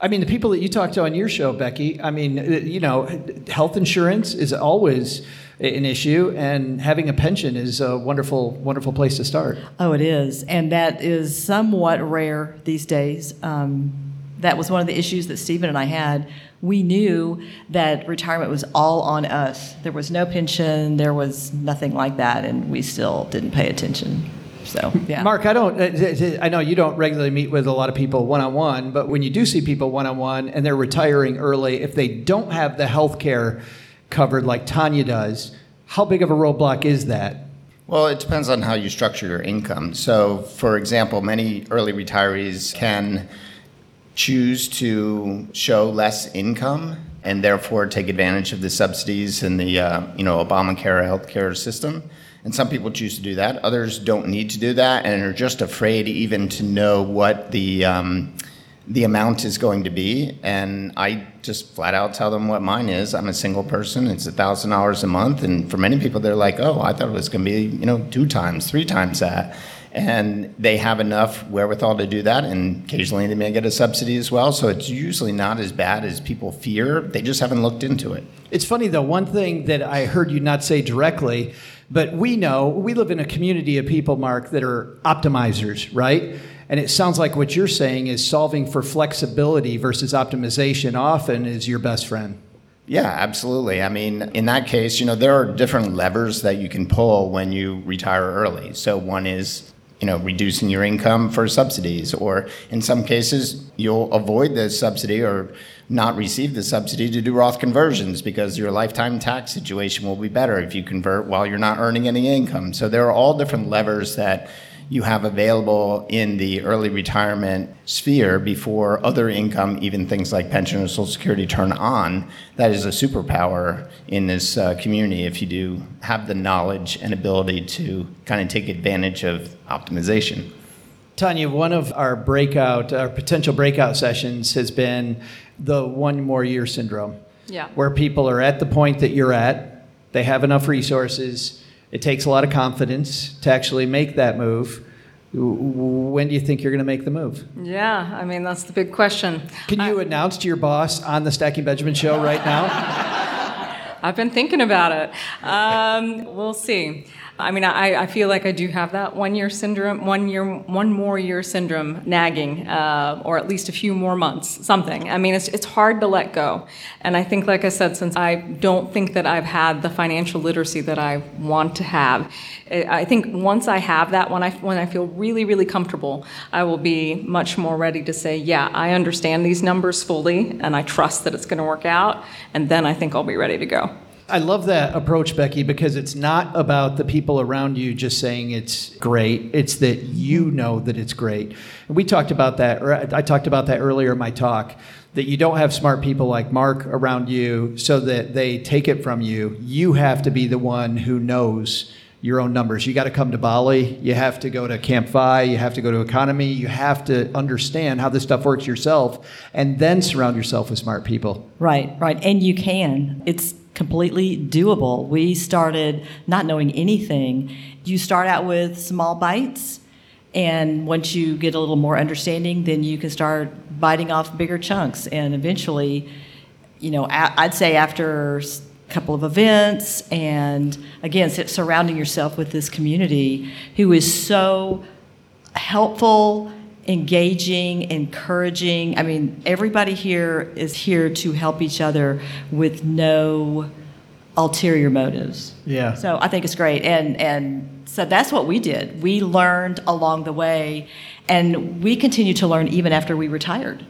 I mean, the people that you talk to on your show, Becky, I mean, uh, you know, health insurance is always an issue, and having a pension is a wonderful, wonderful place to start. Oh, it is. And that is somewhat rare these days. Um, that was one of the issues that Stephen and I had. We knew that retirement was all on us. There was no pension, there was nothing like that, and we still didn't pay attention. So, yeah. Mark, I don't. uh, I know you don't regularly meet with a lot of people one on one, but when you do see people one on one and they're retiring early, if they don't have the health care covered like Tonia does, how big of a roadblock is that? Well, it depends on how you structure your income. So, for example, many early retirees can choose to show less income and therefore take advantage of the subsidies in the uh, you know Obamacare healthcare system. And some people choose to do that. Others don't need to do that and are just afraid even to know what the um, the amount is going to be. And I just flat out tell them what mine is. I'm a single person. It's a thousand dollars a month. And for many people, they're like, "Oh, I thought it was going to be you know two times, three times that." And they have enough wherewithal to do that, and occasionally they may get a subsidy as well. So it's usually not as bad as people fear. They just haven't looked into it. It's funny though, one thing that I heard you not say directly, but we know we live in a community of people, Mark, that are optimizers, right? And it sounds like what you're saying is solving for flexibility versus optimization often is your best friend. Yeah, absolutely. I mean, in that case, you know, there are different levers that you can pull when you retire early. So one is, you know, reducing your income for subsidies, or in some cases, you'll avoid the subsidy or not receive the subsidy to do Roth conversions because your lifetime tax situation will be better if you convert while you're not earning any income. So there are all different levers that you have available in the early retirement sphere before other income, even things like pension or Social Security, turn on. That is a superpower in this uh, community if you do have the knowledge and ability to kind of take advantage of optimization. Tonia, one of our breakout, our potential breakout sessions has been the one more year syndrome. Yeah. Where people are at the point that you're at, they have enough resources, it takes a lot of confidence to actually make that move. When do you think you're going to make the move? Yeah. I mean, that's the big question. Can you announce to your boss on the Stacking Benjamin show right now? I've been thinking about it. Um, we'll see. I mean, I, I feel like I do have that one year syndrome, one year, one more year syndrome nagging, uh, or at least a few more months, something. I mean, it's, it's hard to let go. And I think, like I said, since I don't think that I've had the financial literacy that I want to have, I I think once I have that, when I, when I feel really, really comfortable, I will be much more ready to say, yeah, I understand these numbers fully, and I trust that it's going to work out, and then I think I'll be ready to go. I love that approach, Becky, because it's not about the people around you just saying it's great. It's that you know that it's great. And we talked about that, or I talked about that earlier in my talk, that you don't have smart people like Mark around you so that they take it from you. You have to be the one who knows your own numbers. You got to come to Bali. You have to go to Camp FI. You have to go to EconoMe. You have to understand how this stuff works yourself and then surround yourself with smart people. Right, right. And you can. It's completely doable. We started not knowing anything. You start out with small bites, and once you get a little more understanding, then you can start biting off bigger chunks. And eventually, you know, I'd say after a couple of events, and again, surrounding yourself with this community who is so helpful engaging, encouraging. I mean, everybody here is here to help each other with no ulterior motives. Yeah. So I think it's great. And and so that's what we did. We learned along the way and we continue to learn even after we retired.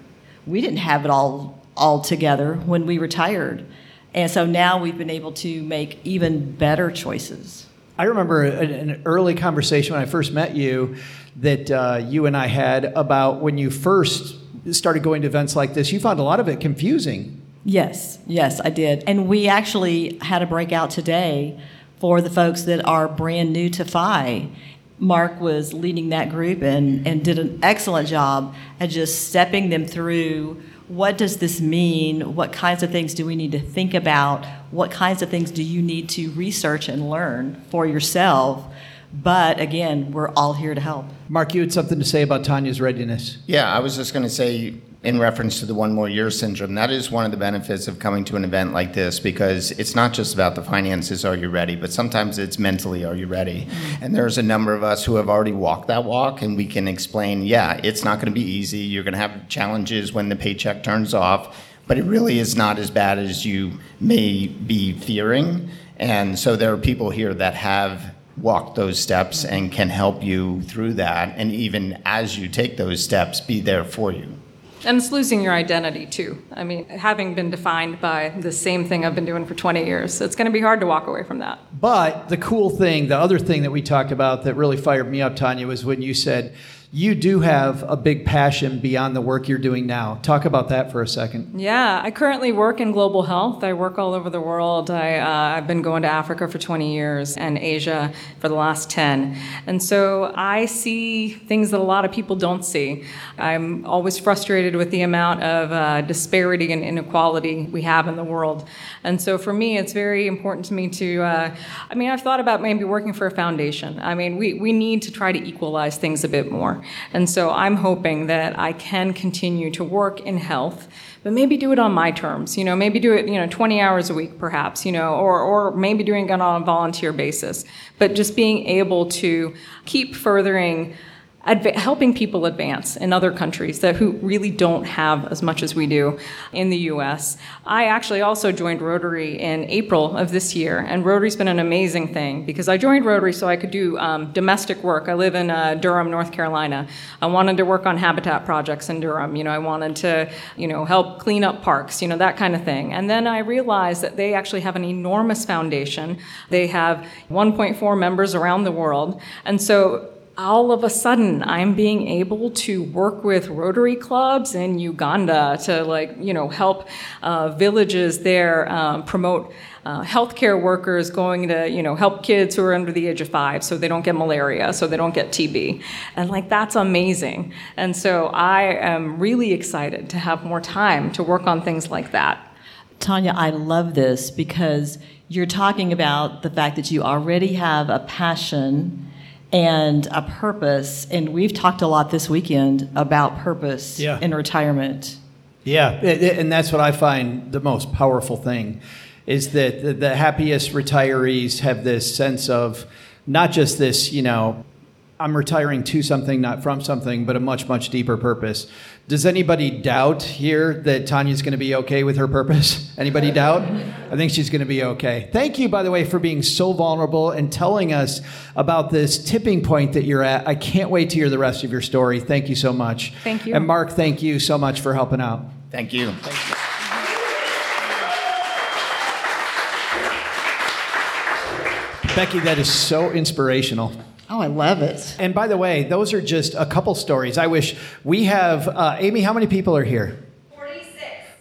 We didn't have it all all together when we retired. And so now we've been able to make even better choices. I remember an, early conversation when I first met you that uh, you and I had about when you first started going to events like this. You found a lot of it confusing. Yes, yes, I did. And we actually had a breakout today for the folks that are brand new to FI. Mark was leading that group and, and did an excellent job at just stepping them through what does this mean? What kinds of things do we need to think about? What kinds of things do you need to research and learn for yourself? But again, we're all here to help. Mark, you had something to say about Tonia's readiness. Yeah, I was just going to say, in reference to the one more year syndrome, that is one of the benefits of coming to an event like this because it's not just about the finances, are you ready, but sometimes it's mentally, are you ready? Mm-hmm. And there's a number of us who have already walked that walk, and we can explain, yeah, it's not going to be easy. You're going to have challenges when the paycheck turns off, but it really is not as bad as you may be fearing. And so there are people here that have walked those steps and can help you through that. And even as you take those steps, be there for you. And it's losing your identity too. I mean, having been defined by the same thing I've been doing for 20 years, it's going to be hard to walk away from that. But the cool thing, the other thing that we talked about that really fired me up, Tonia, was when you said, you do have a big passion beyond the work you're doing now. Talk about that for a second. Yeah, I currently work in global health. I work all over the world. I, uh, I've been going to Africa for 20 years and Asia for the last 10. And so I see things that a lot of people don't see. I'm always frustrated with the amount of uh, disparity and inequality we have in the world. And so for me, it's very important to me to, uh, I mean, I've thought about maybe working for a foundation. I mean, we, we need to try to equalize things a bit more. And so I'm hoping that I can continue to work in health, but maybe do it on my terms. You know, maybe do it, you know, 20 hours a week perhaps, you know, or, or maybe doing it on a volunteer basis. But just being able to keep furthering helping people advance in other countries that who really don't have as much as we do in the U.S. I actually also joined Rotary in April of this year, and Rotary's been an amazing thing because I joined Rotary so I could do um, domestic work. I live in uh, Durham, North Carolina. I wanted to work on habitat projects in Durham. You know, I wanted to, you know, help clean up parks. You know, that kind of thing. And then I realized that they actually have an enormous foundation. They have 1.4 members around the world, and so all of a sudden I'm being able to work with Rotary clubs in Uganda to like you know help uh, villages there um, promote uh, healthcare workers going to you know help kids who are under the age of five so they don't get malaria so they don't get TB and like that's amazing and so I am really excited to have more time to work on things like that. Tonia, I love this because you're talking about the fact that you already have a passion and a purpose. And we've talked a lot this weekend about purpose yeah. in retirement. Yeah, and that's what I find the most powerful thing is that the happiest retirees have this sense of not just this, you know, I'm retiring to something, not from something, but a much, much deeper purpose. Does anybody doubt here that Tonia's going to be okay with her purpose? Anybody doubt? I think she's going to be okay. Thank you, by the way, for being so vulnerable and telling us about this tipping point that you're at. I can't wait to hear the rest of your story. Thank you so much. Thank you. And Mark, thank you so much for helping out. Thank you. Thank you. Becky, that is so inspirational. Oh, I love it. And by the way, those are just a couple stories. I wish we have, uh, Amy, how many people are here?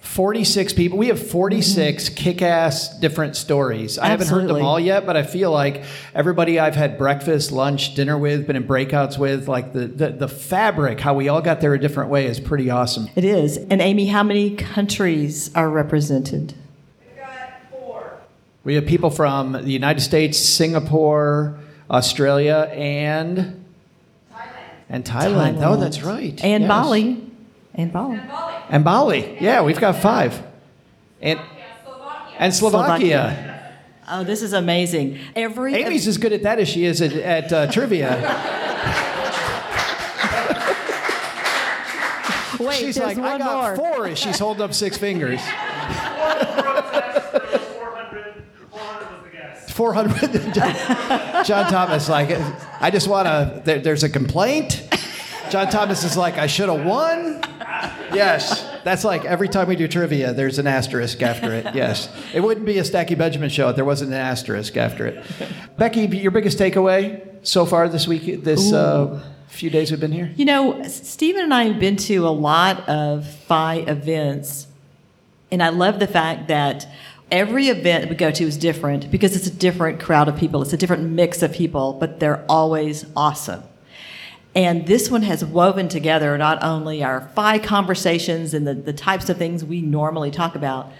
46 people. We have 46 mm-hmm. kick ass different stories. I haven't heard them all yet, but I feel like everybody I've had breakfast, lunch, dinner with, been in breakouts with, like the, the, the fabric, how we all got there a different way is pretty awesome. It is. And Amy, how many countries are represented? We've got four. We have people from the United States, Singapore, Australia, and Thailand. And Thailand. Thailand. Oh, that's right. And yes. Bali. And Bali. And Bali. And Bali. Yeah, we've got five. And Slovakia. and Slovakia. Slovakia. Oh, this is amazing. Every Amy's as good at that as she is at, at uh, trivia. Wait, she's like, I got more. four as she's holding up six fingers. 400. John Thomas, like, I just want to, there, there's a complaint. John Thomas is like, I should have won. Yes, that's like every time we do trivia, there's an asterisk after it. Yes, it wouldn't be a Stacking Benjamin show if there wasn't an asterisk after it. Becky, your biggest takeaway so far this week, this uh, few days we've been here? You know, Stephen and I have been to a lot of FI events, and I love the fact that every event we go to is different because it's a different crowd of people, it's a different mix of people, but they're always awesome. And this one has woven together not only our FI conversations and the, the types of things we normally talk about,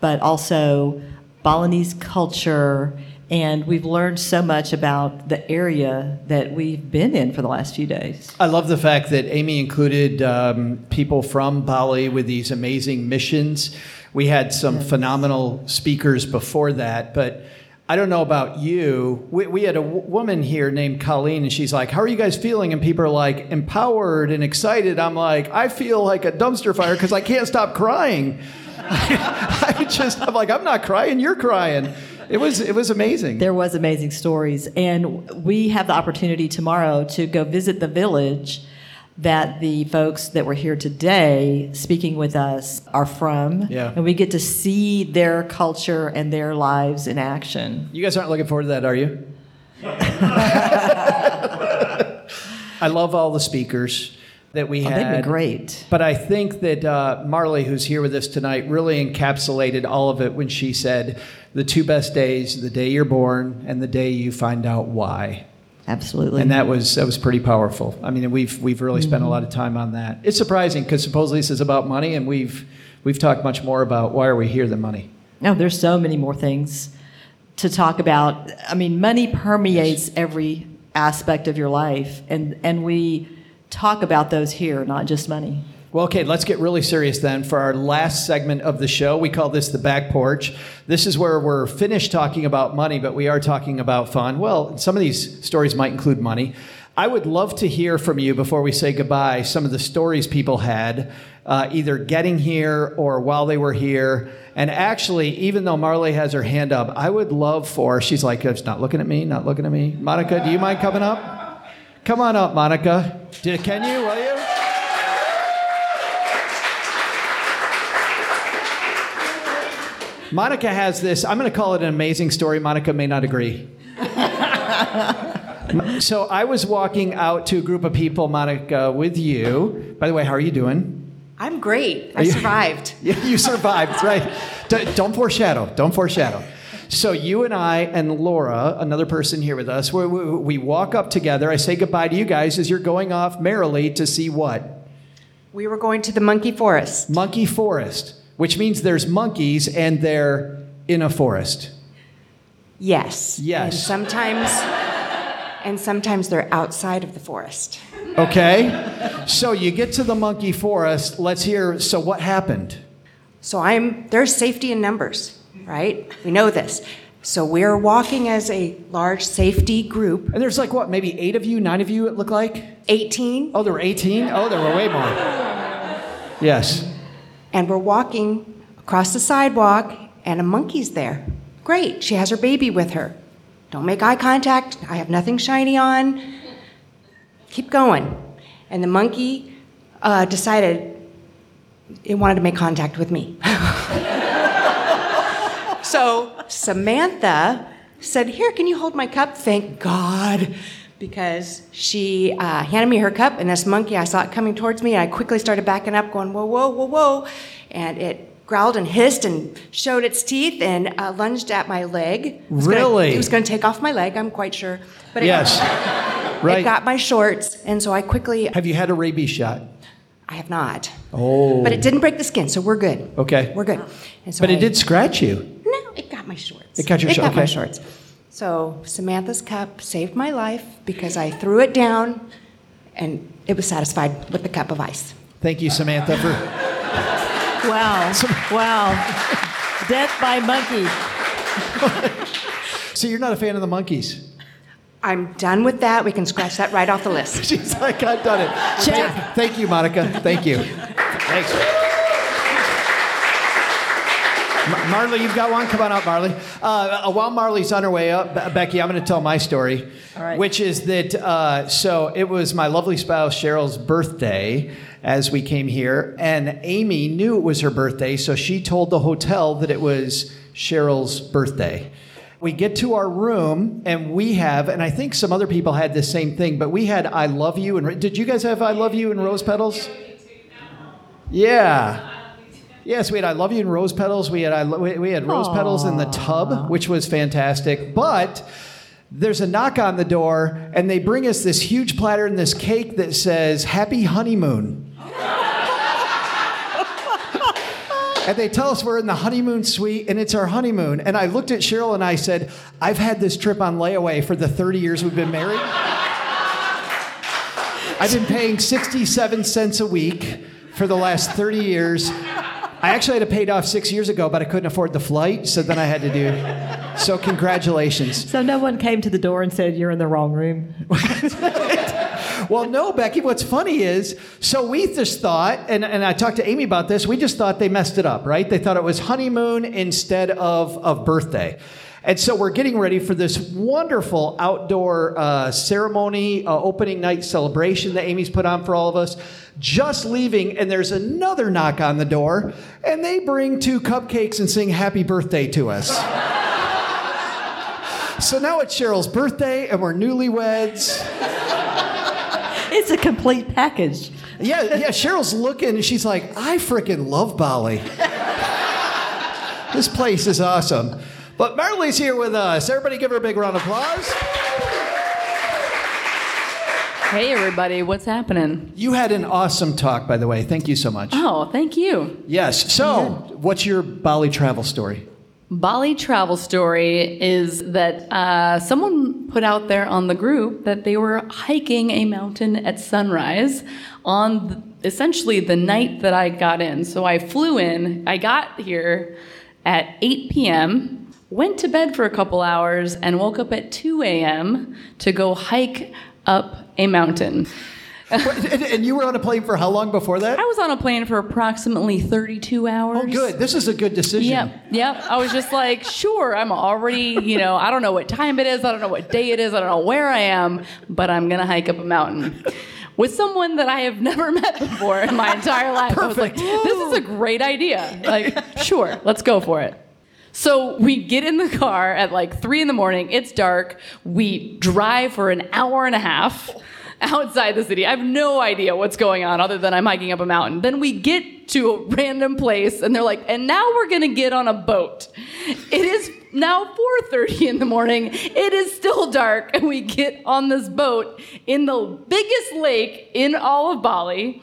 but also Balinese culture. And we've learned so much about the area that we've been in for the last few days. I love the fact that Amy included um, people from Bali with these amazing missions. We had some phenomenal speakers before that, but I don't know about you. We, we had a w- woman here named Colleen, and she's like, How are you guys feeling? And people are like, Empowered and excited. I'm like, I feel like a dumpster fire because I can't stop crying. I just, I'm like, I'm not crying, you're crying. It was, it was amazing. There was amazing stories, and we have the opportunity tomorrow to go visit the village that the folks that were here today speaking with us are from. Yeah. And we get to see their culture and their lives in action. You guys aren't looking forward to that, are you? I love all the speakers that we Oh, had. they've been great. But I think that uh, Marley, who's here with us tonight, really encapsulated all of it when she said, "The two best days: the day you're born and the day you find out why." Absolutely. And that was that was pretty powerful. I mean, we've we've really spent a Mhm. lot of time on that. It's surprising because supposedly this is about money, and we've we've talked much more about why are we here than money. No, there's so many more things to talk about. I mean, money permeates every aspect of your life, and, and we talk about those here, not just money. Well, okay, let's get really serious then for our last segment of the show. We call this the back porch. This is where we're finished talking about money, but we are talking about fun. Well, some of these stories might include money. I would love to hear from you before we say goodbye some of the stories people had, uh, either getting here or while they were here. And actually, even though Marley has her hand up, I would love for, she's like, "It's not looking at me, not looking at me. Monica, do you mind coming up? Come on up, Monica. Can you, will you? Monica has this, I'm going to call it an amazing story. Monica may not agree. so I was walking out to a group of people, Monica, with you. By the way, how are you doing? I'm great. I you- survived. Yeah, you survived, right? Don't foreshadow. Don't foreshadow. So you and I and Laura, another person here with us, we, we, we walk up together. I say goodbye to you guys as you're going off merrily to see what? We were going to the monkey forest. Monkey forest, which means there's monkeys and they're in a forest. Yes. Yes. And sometimes, and sometimes they're outside of the forest. Okay? So you get to the monkey forest. Let's hear. So what happened? So I'm there's safety in numbers, right? We know this. So we're walking as a large safety group. And there's like what, maybe eight of you, nine of you, it looked like? 18. Oh, there were 18? Oh, there were way more. Yes. And we're walking across the sidewalk, and a monkey's there. Great. She has her baby with her. Don't make eye contact. I have nothing shiny on. Keep going. And the monkey uh, decided it wanted to make contact with me. so Samantha said, Here, can you hold my cup? Thank God. Because she uh, handed me her cup, and this monkey, I saw it coming towards me, and I quickly started backing up, going, Whoa, whoa, whoa, whoa. And it growled and hissed and showed its teeth and uh, lunged at my leg. It was gonna- Really? it was going to take off my leg, I'm quite sure. But it, Yes. Right. it got my shorts, and so I quickly. Have you had a rabies shot? I have not. Oh. But it didn't break the skin, so we're good. Okay. We're good. So But it I- did scratch you. No, it got my shorts. It got your shorts. It got my okay. shorts. So Samantha's cup saved my life because I threw it down, and it was satisfied with the cup of ice. Thank you, Samantha, for. Wow. wow. Death by monkey. So you're not a fan of the monkeys? I'm done with that. We can scratch that right off the list. She's like, I've done it. Check. Thank you, Monica. Thank you. Thanks. M- Marley, you've got one. Come on up, Marley. Uh, while Marley's on her way up, Be- Becky, I'm going to tell my story, All right. which is that uh, so it was my lovely spouse Cheryl's birthday as we came here, and Amy knew it was her birthday, so she told the hotel that it was Cheryl's birthday. We get to our room and we have, and I think some other people had the same thing, but we had I love you and did you guys have I love you and rose petals? Yeah. Yes, we had I love you in rose petals. We had I, lo- we we had rose petals in the tub, which was fantastic. But there's a knock on the door, and they bring us this huge platter and this cake that says "Happy Honeymoon." And they tell us we're in the honeymoon suite and it's our honeymoon. And I looked at Cheryl and I said, I've had this trip on layaway for the 30 years we've been married. I've been paying 67 cents a week for the last 30 years. I actually had it paid off six years ago, but I couldn't afford the flight, so then I had to do. So, congratulations. So no one came to the door and said, You're in the wrong room. Well, no, Becky, what's funny is, so we just thought, and, and I talked to Amy about this, we just thought they messed it up, right? They thought it was honeymoon instead of, of birthday. And so we're getting ready for this wonderful outdoor uh, ceremony, uh, opening night celebration that Amy's put on for all of us. Just leaving, and there's another knock on the door, and they bring two cupcakes and sing happy birthday to us. so now it's Cheryl's birthday, and we're newlyweds. It's a complete package. Yeah, yeah. Cheryl's looking and she's like, I freaking love Bali. this place is awesome. But Marley's here with us. Everybody give her a big round of applause. Hey, everybody, what's happening? You had an awesome talk, by the way. Thank you so much. Oh, thank you. Yes. So, what's your Bali travel story? Bali travel story is that uh, someone put out there on the group that they were hiking a mountain at sunrise on the, essentially the night that I got in. So I flew in, I got here at 8 p.m., went to bed for a couple hours, and woke up at 2 a.m. to go hike up a mountain. and, you were on a plane for how long before that? I was on a plane for approximately 32 hours. Oh, good. This is a good decision. Yep, yep. I was just like, sure, I'm already, you know, I don't know what time it is, I don't know what day it is, I don't know where I am, but I'm gonna hike up a mountain. With someone that I have never met before in my entire life. I was like, this is a great idea. Like, sure, let's go for it. So we get in the car at like three in the morning. It's dark. We drive for an hour and a half outside the city. I have no idea what's going on other than I'm hiking up a mountain. Then we get to a random place and they're like, and now we're gonna get on a boat. It is now 4:30 in the morning. It is still dark, and we get on this boat in the biggest lake in all of Bali.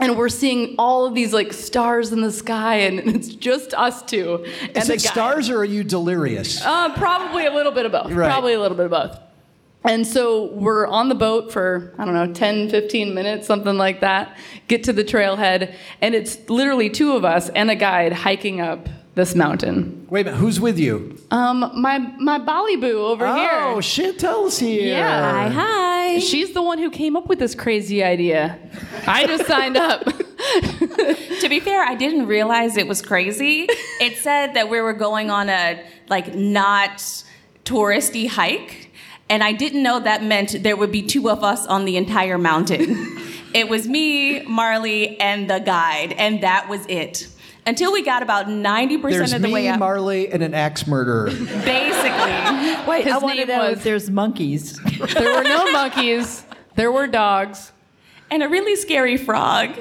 And we're seeing all of these like stars in the sky, and it's just us two. And Is it stars or are you delirious? uh, probably a little bit of both. Right. Probably a little bit of both. And so we're on the boat for, I don't know, 10, 15 minutes, something like that. Get to the trailhead, and it's literally two of us and a guide hiking up this mountain. Wait a minute, who's with you? Um, my my Bali boo over here. Oh, Chantel's here. Yeah. Hi, hi. She's the one who came up with this crazy idea. I just signed up. to be fair, I didn't realize it was crazy. It said that we were going on a like not touristy hike, and I didn't know that meant there would be two of us on the entire mountain. it was me, Marley, and the guide, and that was it. Until we got about 90% There's of the me, way up. Marley, and an axe murderer. Basically. Wait, His I want to name know was- if there's monkeys. There were no monkeys. There were dogs. And a really scary frog.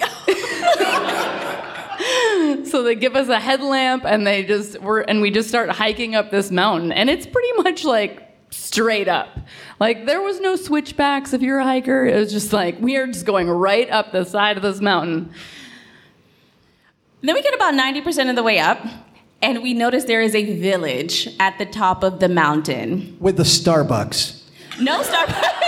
so they give us a headlamp and they just were and we just start hiking up this mountain and it's pretty much like straight up like there was no switchbacks if you're a hiker it was just like we are just going right up the side of this mountain Then we get about 90% of the way up, and we notice there is a village at the top of the mountain. With the Starbucks. No Starbucks.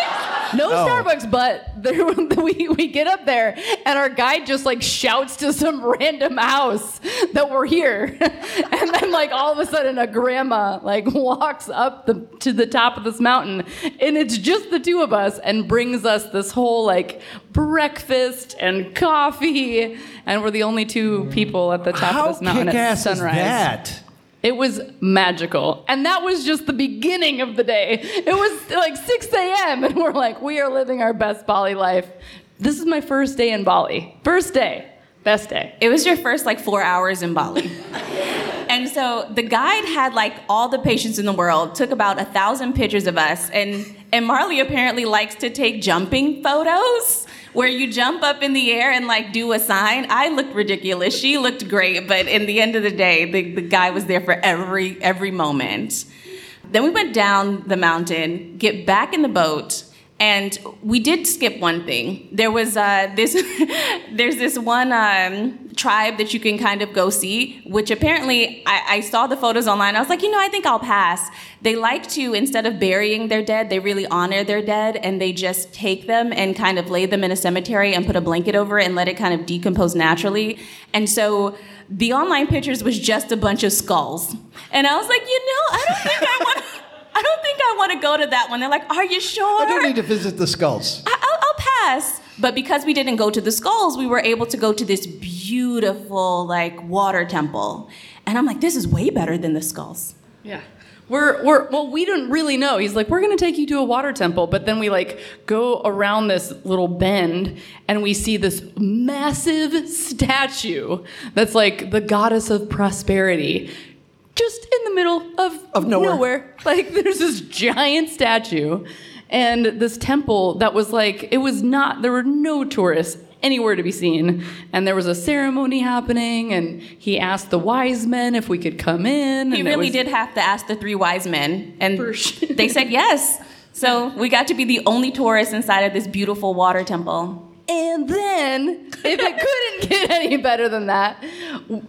no Oh. starbucks but there, we, we get up there and our guide just like shouts to some random house that we're here and then like all of a sudden a grandma like walks up the, to the top of this mountain and it's just the two of us and brings us this whole like breakfast and coffee and we're the only two people at the top How of this mountain at sunrise that? It was magical. And that was just the beginning of the day. It was like 6 a.m. and we're like, we are living our best Bali life. This is my first day in Bali. First day. Best day. It was your first like four hours in Bali. and so the guide had like all the patience in the world, took about a thousand pictures of us, and and Marley apparently likes to take jumping photos where you jump up in the air and like do a sign. I looked ridiculous. She looked great, but in the end of the day, the, the guy was there for every every moment. Then we went down the mountain, get back in the boat, and we did skip one thing. There was uh, this, there's this one um, tribe that you can kind of go see, which apparently I, I saw the photos online. I was like, you know, I think I'll pass. They like to instead of burying their dead, they really honor their dead, and they just take them and kind of lay them in a cemetery and put a blanket over it and let it kind of decompose naturally. And so the online pictures was just a bunch of skulls, and I was like, you know, I don't think I want. I don't think I want to go to that one. They're like, Are you sure? I don't need to visit the skulls. I- I'll, I'll pass. But because we didn't go to the skulls, we were able to go to this beautiful, like, water temple. And I'm like, This is way better than the skulls. Yeah. We're, we're well we didn't really know he's like we're going to take you to a water temple but then we like go around this little bend and we see this massive statue that's like the goddess of prosperity just in the middle of, Of nowhere. like there's this giant statue and this temple that was like it was not there were no tourists anywhere to be seen and there was a ceremony happening and he asked the wise men if we could come in He and really was- did have to ask the three wise men, and they said yes. So we got to be the only tourists inside of this beautiful water temple. And then, if it couldn't get any better than that,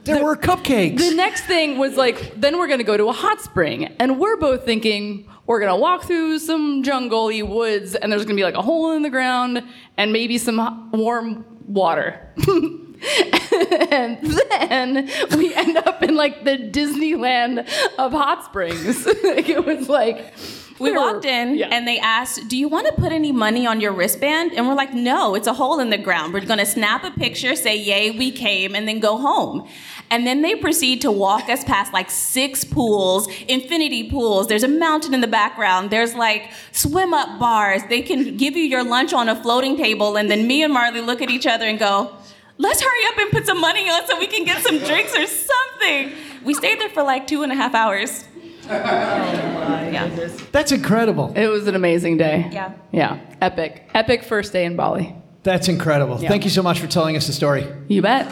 there were cupcakes. The next thing was like, then we're gonna go to a hot spring, and we're both thinking we're gonna walk through some jungle-y woods, and there's gonna be like a hole in the ground, and maybe some hot- warm water. and then we end up in like the Disneyland of hot springs. like, it was like We walked in and they asked, Do you want to put any money on your wristband? And we're like, No, it's a hole in the ground. We're going to snap a picture, say, Yay, we came, and then go home. And then they proceed to walk us past like six pools, infinity pools. There's a mountain in the background. There's like swim up bars. They can give you your lunch on a floating table. And then me and Marley look at each other and go, Let's hurry up and put some money on so we can get some drinks or something. We stayed there for like two and a half hours. Oh yeah. That's incredible. It was an amazing day. Yeah. Yeah. Epic. Epic first day in Bali. That's incredible. Yeah. Thank you so much for telling us the story. You bet.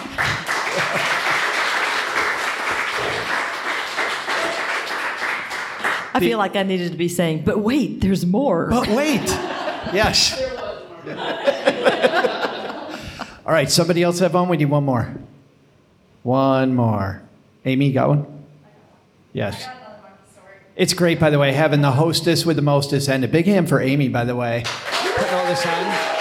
I feel like I needed to be saying, but wait, there's more. But wait. Yes. All right, somebody else have one? We need one more. One more. Amy, got one? Yes. It's great, by the way, having the hostess with the mostest and a big hand for Amy, by the way. Putting all this on.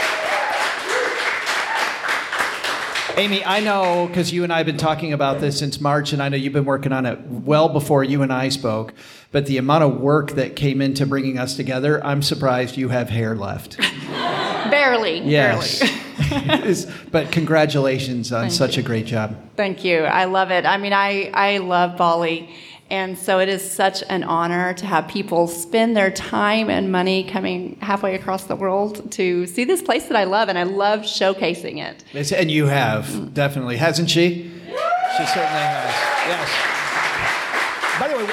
Amy, I know because you and I have been talking about this since March, and I know you've been working on it well before you and I spoke. But the amount of work that came into bringing us together, I'm surprised you have hair left. Barely. Yes. It's- but congratulations on Thank such a great job. Thank you. I love it. I mean, I, I love Bali. And so it is such an honor to have people spend their time and money coming halfway across the world to see this place that I love, and I love showcasing it. And you have, definitely. Hasn't she? She certainly has. Yes. By the way,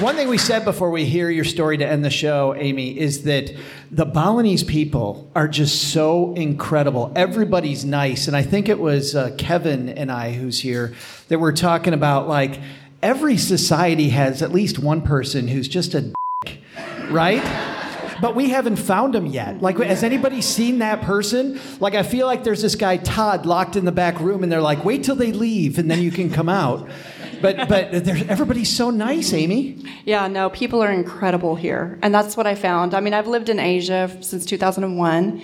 one thing we said before we hear your story to end the show, Amy, is that the Balinese people are just so incredible. Everybody's nice. And I think it was uh, Kevin and I, who's here, that were talking about like every society has at least one person who's just a dick, right? But we haven't found him yet. Like, has anybody seen that person? Like, I feel like there's this guy Todd locked in the back room, and they're like, "Wait till they leave, and then you can come out." But but everybody's so nice, Amy. Yeah, no, people are incredible here. And that's what I found. I mean, I've lived in Asia since 2001.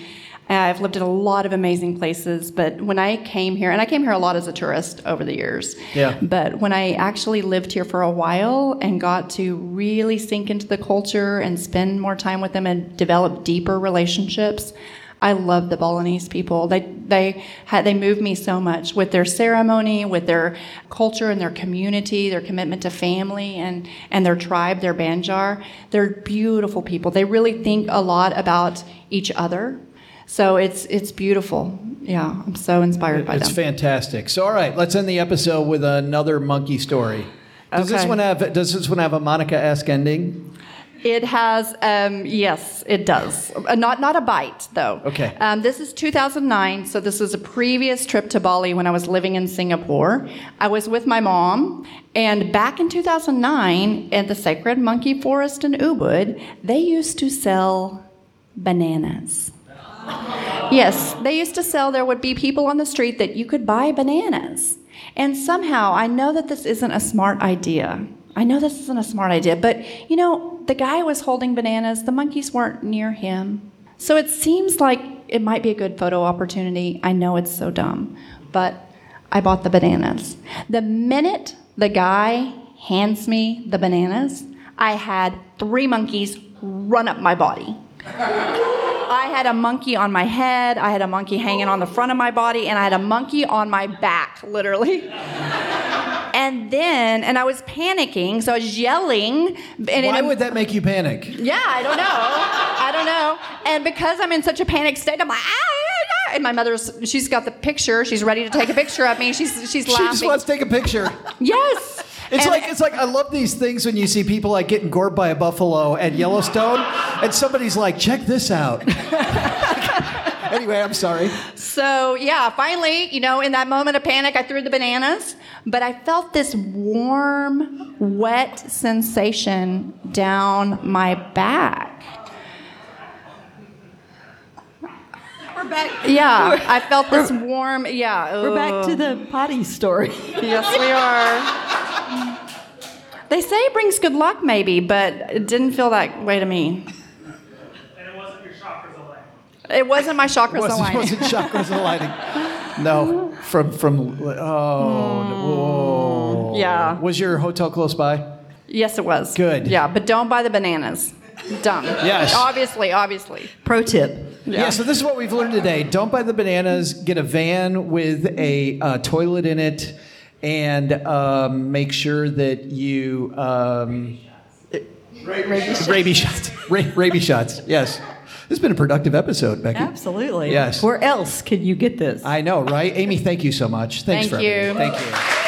Uh, I've lived in a lot of amazing places, but when I came here, and I came here a lot as a tourist over the years, Yeah. but when I actually lived here for a while and got to really sink into the culture and spend more time with them and develop deeper relationships, I love the Balinese people. They they had they moved me so much with their ceremony, with their culture and their community, their commitment to family and and their tribe, their Banjar. They're beautiful people. They really think a lot about each other. So it's it's beautiful. Yeah, I'm so inspired by It's them. fantastic. So, all right, let's end the episode with another monkey story. Does this one have Does this one have a Monica esque ending? It has, um, yes, it does. Uh, not not a bite though. Okay. Um, this is 2009, so this was a previous trip to Bali when I was living in Singapore. I was with my mom, and back in 2009, at the Sacred Monkey Forest in Ubud, they used to sell bananas. Yes, they used to sell, there would be people on the street that you could buy bananas. And somehow, I know that this isn't a smart idea. I know this isn't a smart idea, but you know, the guy was holding bananas, the monkeys weren't near him. So it seems like it might be a good photo opportunity. I know it's so dumb, but I bought the bananas. The minute the guy hands me the bananas, I had three monkeys run up my body. I had a monkey on my head, I had a monkey hanging on the front of my body, and I had a monkey on my back, literally. And then, and I was panicking, so I was yelling. And Why would that make you panic? Yeah, I don't know. I don't know. And because I'm in such a panic state, I'm like, ah. And my mother's, she's got the picture. She's ready to take a picture of me. She's, she's laughing. She just wants to take a picture. Yes. It's And- like it's like I love these things when you see people like getting gored by a buffalo at Yellowstone, and somebody's like, "Check this out." anyway, I'm sorry. So yeah, finally, you know, in that moment of panic, I threw the bananas, but I felt this warm, wet sensation down my back. We're back. Yeah, I felt this warm. Yeah, We're back to the potty story. Yes, we are. They say it brings good luck, maybe, but it didn't feel that way to me. It wasn't my chakras it wasn't, aligning. wasn't chakras aligning. No, from from oh, whoa. Hmm. Yeah. Was your hotel close by? Yes, it was. Good. Yeah, but don't buy the bananas. Dumb. Yes. Obviously, obviously. Pro tip. Yeah. So this is what we've learned today. Don't buy the bananas. Get a van with a uh, toilet in it, and um, make sure that you um, rabies, rabies shots. Ra- rabies shots. Yes. This has been a productive episode, Becky. Absolutely. Yes. Where else can you get this? I know, right? Amy, thank you so much. Thanks Thank for you. everything. Thank you.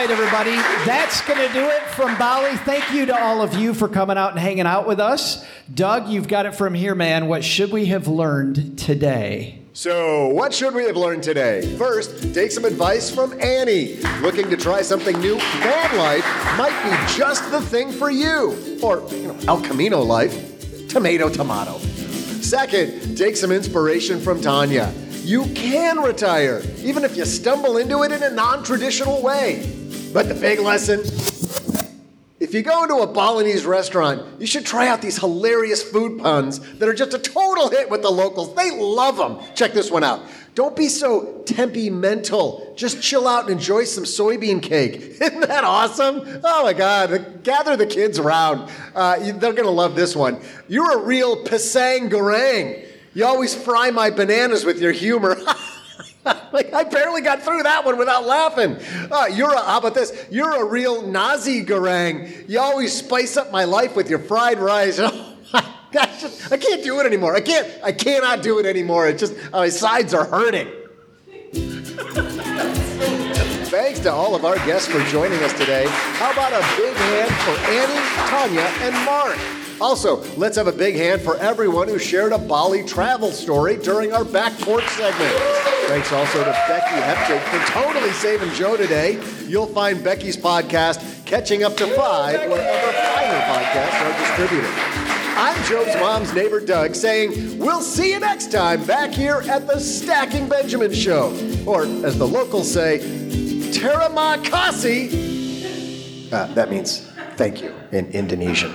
Right, everybody. That's going to do it from Bali. Thank you to all of you for coming out and hanging out with us. Doug, you've got it from here, man. What should we have learned today? So, what should we have learned today? First, take some advice from Annie. Looking to try something new? Van life might be just the thing for you. Or, you know, El Camino life. Tomato, tomato. Second, take some inspiration from Tonia. You can retire, even if you stumble into it in a non traditional way. But the big lesson if you go into a Balinese restaurant, you should try out these hilarious food puns that are just a total hit with the locals. They love them. Check this one out. Don't be so temperamental. Just chill out and enjoy some soybean cake. Isn't that awesome? Oh my God. Gather the kids around. Uh, they're going to love this one. You're a real pisang goreng. You always fry my bananas with your humor. like I barely got through that one without laughing. Uh, you're a, how about this? You're a real nasi goreng. You always spice up my life with your fried rice. Oh I can't do it anymore. I can't. I cannot do it anymore. It just my sides are hurting. Thanks to all of our guests for joining us today. How about a big hand for Annie, Tonia, and Mark? Also, let's have a big hand for everyone who shared a Bali travel story during our back porch segment. Thanks also to Becky Heptig for totally saving Joe today. You'll find Becky's podcast, Catching Up to FI, wherever finer podcasts are distributed. I'm Joe's mom's neighbor Doug saying, we'll see you next time back here at the Stacking Benjamin Show. Or, as the locals say, Terima kasih. Uh, that means thank you in Indonesian.